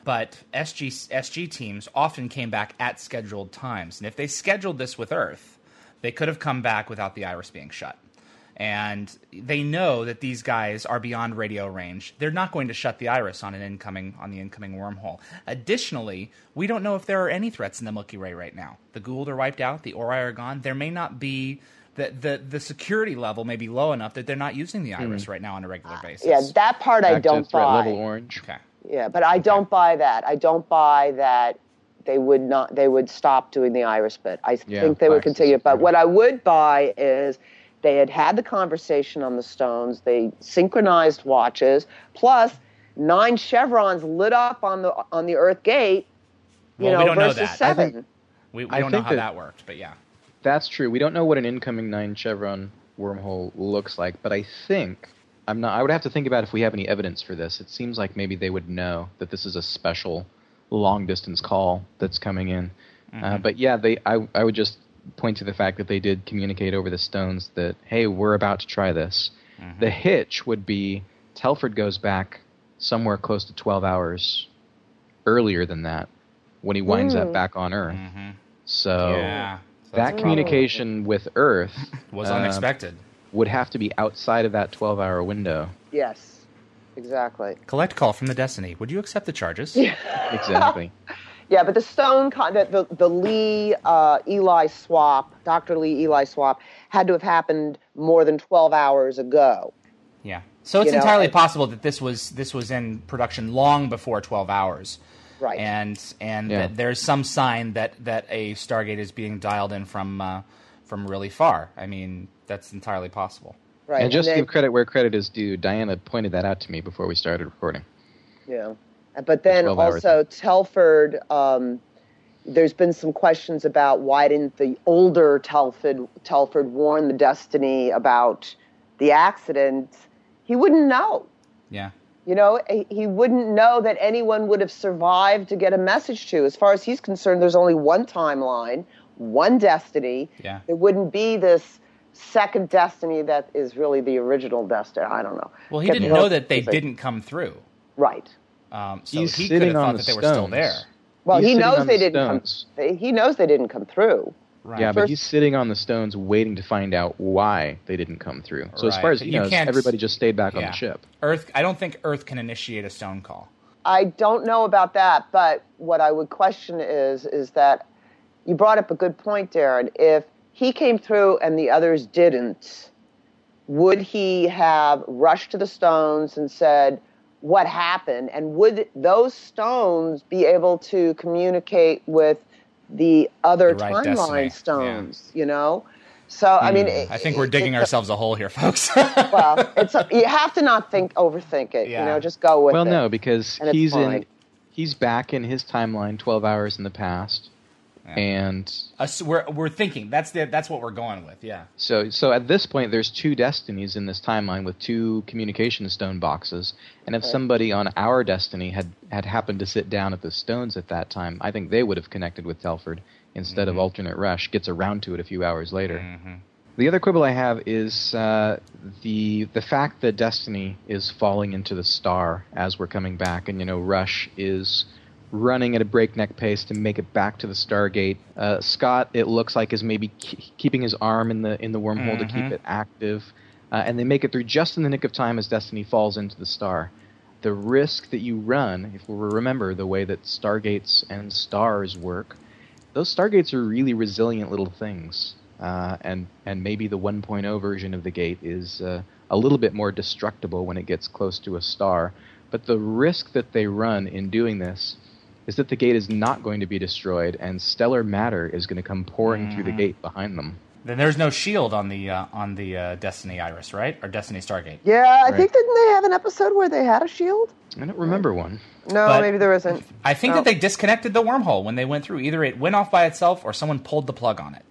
But SG SG teams often came back at scheduled times, and if they scheduled this with Earth, they could have come back without the iris being shut. And they know that these guys are beyond radio range. They're not going to shut the iris on an incoming on the incoming wormhole. Additionally, we don't know if there are any threats in the Milky Way right now. The Goa'uld are wiped out, the Ori are gone. There may not be the the, the security level may be low enough that they're not using the iris hmm. right now on a regular basis. Yeah, that part I back to don't threat buy. level orange. okay. Yeah, but I don't buy that. I don't buy that they would not they would stop doing the iris bit. I Yeah, think they would Black's continue. But disappointed. what I would buy is they had had the conversation on the stones. They synchronized watches. Plus, nine chevrons lit up on the on the Earth gate. You Well, know, we don't know versus that. I seven. think- We, we I don't know how that- that worked, but yeah. That's true. We don't know what an incoming nine chevron wormhole looks like, but I think I'm not. I would have to think about if we have any evidence for this. It seems like maybe they would know that this is a special long distance call that's coming in. Uh, but yeah, they. I I would just point to the fact that they did communicate over the stones that hey, we're about to try this. The hitch would be Telford goes back somewhere close to 12 hours earlier than that when he winds up back on Earth. Mhm. So yeah. So that that's- communication with Earth was uh, unexpected. would have to be outside of that 12 hour window. Yes, exactly. Collect call from the Destiny. Would you accept the charges? Yeah. [LAUGHS] exactly. Yeah, but the stone, con- the, the, the Lee uh, Eli swap, Dr. Lee Eli swap, had to have happened more than 12 hours ago. Yeah. So it's You know, entirely possible that this was this was in production long before 12 hours. Right. And and Yeah. that there's some sign that that a Stargate is being dialed in from uh, from really far. I mean, that's entirely possible. right. and just to then- give credit where credit is due, Diana pointed that out to me before we started recording. Yeah. But then also Telford, um, there's been some questions about why didn't the older Telford Telford warn the Destiny about the accident? He wouldn't know. Yeah. You know, he- he wouldn't know that anyone would have survived to get a message to. As far as he's concerned, there's only one timeline, one destiny. Yeah. There wouldn't be this second destiny that is really the original destiny. I don't know. Well, he Get didn't know that they confusing. didn't come through. Right. Um, so He's he could sitting have on thought the that they were still there. Well, He's he knows on they the didn't stones. come. He knows they didn't come through. Right. Yeah, but First- he's sitting on the stones waiting to find out why they didn't come through. So as far as he you knows, can't- everybody just stayed back on the ship. Earth. I don't think Earth can initiate a stone call. I don't know about that, but what I would question is is that you brought up a good point, Darren. If he came through and the others didn't, would he have rushed to the stones and said what happened? And would those stones be able to communicate with the other The right timeline destiny, yeah. stones? You know, so I hmm. mean, I think we're digging ourselves a hole here, folks. [LAUGHS] Well, it's you have to not think overthink it. Yeah. You know, just go with Well, it. Well, no, because he's in he's back in his timeline 12 hours in the past. And Us- we're we're thinking that's the that's what we're going with. Yeah. So, so at this point, there's two destinies in this timeline with two communication stone boxes. And if somebody on our destiny had had happened to sit down at the stones at that time, I think they would have connected with Telford instead of alternate rush. Gets around to it a few hours later. The other quibble I have is uh, the the fact that Destiny is falling into the star as we're coming back, and you know Rush is running at a breakneck pace to make it back to the Stargate. Uh, Scott, it looks like, is maybe ke- keeping his arm in the in the wormhole to keep Mhm. it active, uh, and they make it through just in the nick of time as Destiny falls into the star. The risk that you run, if we remember the way that Stargates and stars work, those Stargates are really resilient little things. Uh, and and maybe the 1.0 version of the gate is uh, a little bit more destructible when it gets close to a star. But the risk that they run in doing this is that the gate is not going to be destroyed, and stellar matter is going to come pouring through the Mhm. gate behind them. Then there's no shield on the uh, on the uh, Destiny Iris, right? Or Destiny Stargate. Yeah, I Right. think didn't they have an episode where they had a shield? I don't remember one. No, But- maybe there isn't. I think No. that they disconnected the wormhole when they went through. Either it went off by itself, or someone pulled the plug on it.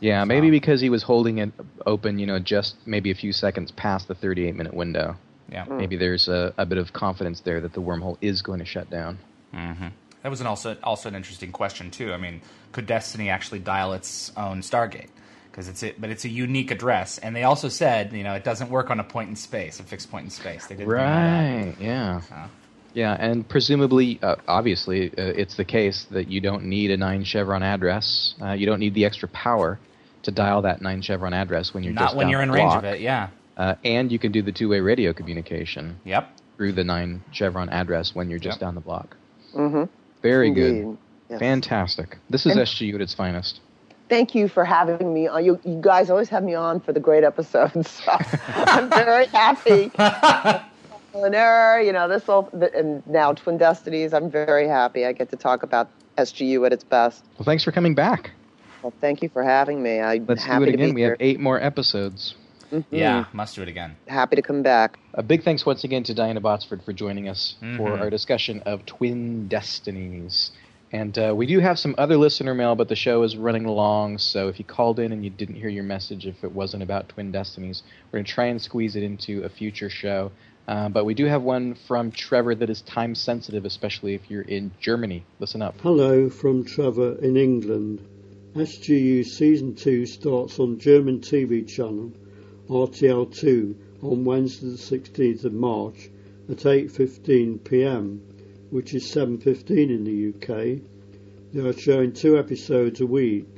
Yeah, maybe because he was holding it open, you know, just maybe a few seconds past the 38 minute window. Yeah. Maybe there's a, a bit of confidence there that the wormhole is going to shut down. Mm-hmm. That was an also also an interesting question too. I mean, could Destiny actually dial its own Stargate? Because it's it, but it's a unique address, and they also said you know it doesn't work on a point in space, a fixed point in space. They did bring that. Right, yeah. So, Yeah, and presumably, uh, obviously, uh, it's the case that you don't need a 9 chevron address. Uh, you don't need the extra power to dial that 9 chevron address when you're not just when down you're in range block. of it. Yeah. Uh, and you can do the two way radio communication Yep. through the 9 chevron address when you're just Yep. down the block. Mm-hmm. Very good. Yes. Fantastic. This is And- SGU at its finest. Thank you for having me on. You, you guys always have me on for the great episodes. [LAUGHS] So I'm very happy. [LAUGHS] and error, you know, this whole, and now Twin Destinies. I'm very happy. I get to talk about SGU at its best. Well, thanks for coming back. Well, thank you for having me. I'm Let's happy do it again. We here. have eight more episodes. Mhm. Yeah. Must do it again. Happy to come back. A big thanks once again to Diana Botsford for joining us for Mhm. our discussion of Twin Destinies. And uh, we do have some other listener mail, but the show is running long, so if you called in and you didn't hear your message, if it wasn't about Twin Destinies, we're going to try and squeeze it into a future show. Uh, but we do have one from Trevor that is time sensitive, especially if you're in Germany. Listen up. Hello from Trevor in England. SGU Season 2 starts on German TV channel RTL2 on Wednesday the 16th of March at 8.15 pm, which is 7.15 in the UK. They are showing two episodes a week.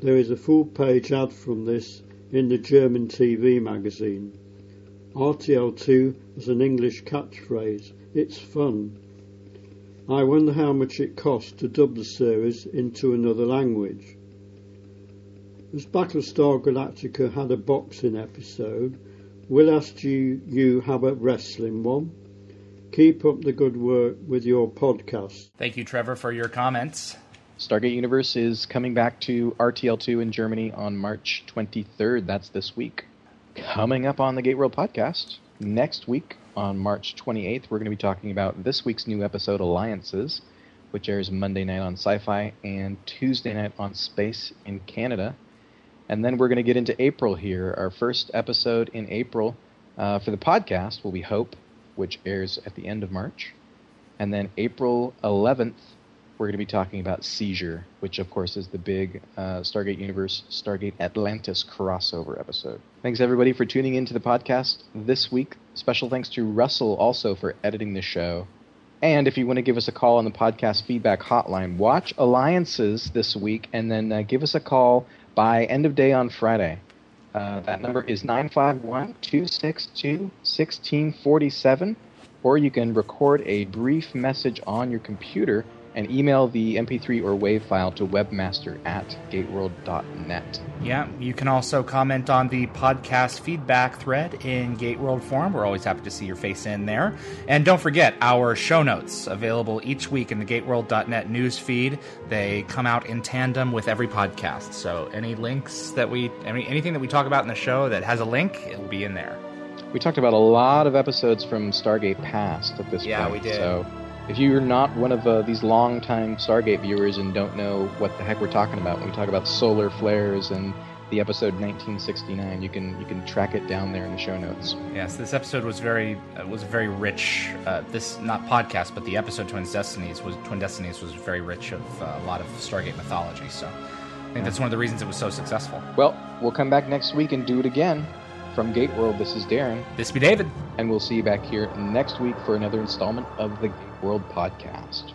There is a full page ad from this in the German TV magazine. RTL2 has an English catchphrase, it's fun. I wonder how much it costs to dub the series into another language. As Battlestar Galactica had a boxing episode, will SGU have a wrestling one? Keep up the good work with your podcast. Thank you, Trevor, for your comments. Stargate Universe is coming back to RTL2 in Germany on March 23rd. That's this week. Coming up on the GateWorld podcast next week on March 28th, we're going to be talking about this week's new episode, Alliances, which airs Monday night on Syfy and Tuesday night on Space in Canada. And then we're going to get into April here. Our first episode in April uh, for the podcast will be Hope, which airs at the end of March. And then April 11th, we're going to be talking about Seizure, which of course is the big uh, Stargate Universe, Stargate Atlantis crossover episode. Thanks everybody for tuning into the podcast this week. Special thanks to Russell also for editing the show. And if you want to give us a call on the podcast feedback hotline, watch Alliances this week and then uh, give us a call by end of day on Friday. Uh, that number is 951 262 1647, or you can record a brief message on your computer and email the MP3 or WAV file to webmaster at gateworld.net. Yeah, you can also comment on the podcast feedback thread in GateWorld Forum. We're always happy to see your face in there. And don't forget our show notes available each week in the gateworld.net news feed. They come out in tandem with every podcast. So any links that we any, anything that we talk about in the show that has a link, it will be in there. We talked about a lot of episodes from Stargate Past at this Yeah, point. we did. So if you're not one of uh, these long-time Stargate viewers and don't know what the heck we're talking about when we talk about solar flares and the episode 1969, you can you can track it down there in the show notes. Yes, this episode was very uh, was very rich. Uh, this not podcast, but the episode Twin Destinies was Twin Destinies was very rich of uh, a lot of Stargate mythology. So I think that's one of the reasons it was so successful. Well, we'll come back next week and do it again. From GateWorld, this is Darren. This be David. And we'll see you back here next week for another installment of the GateWorld podcast.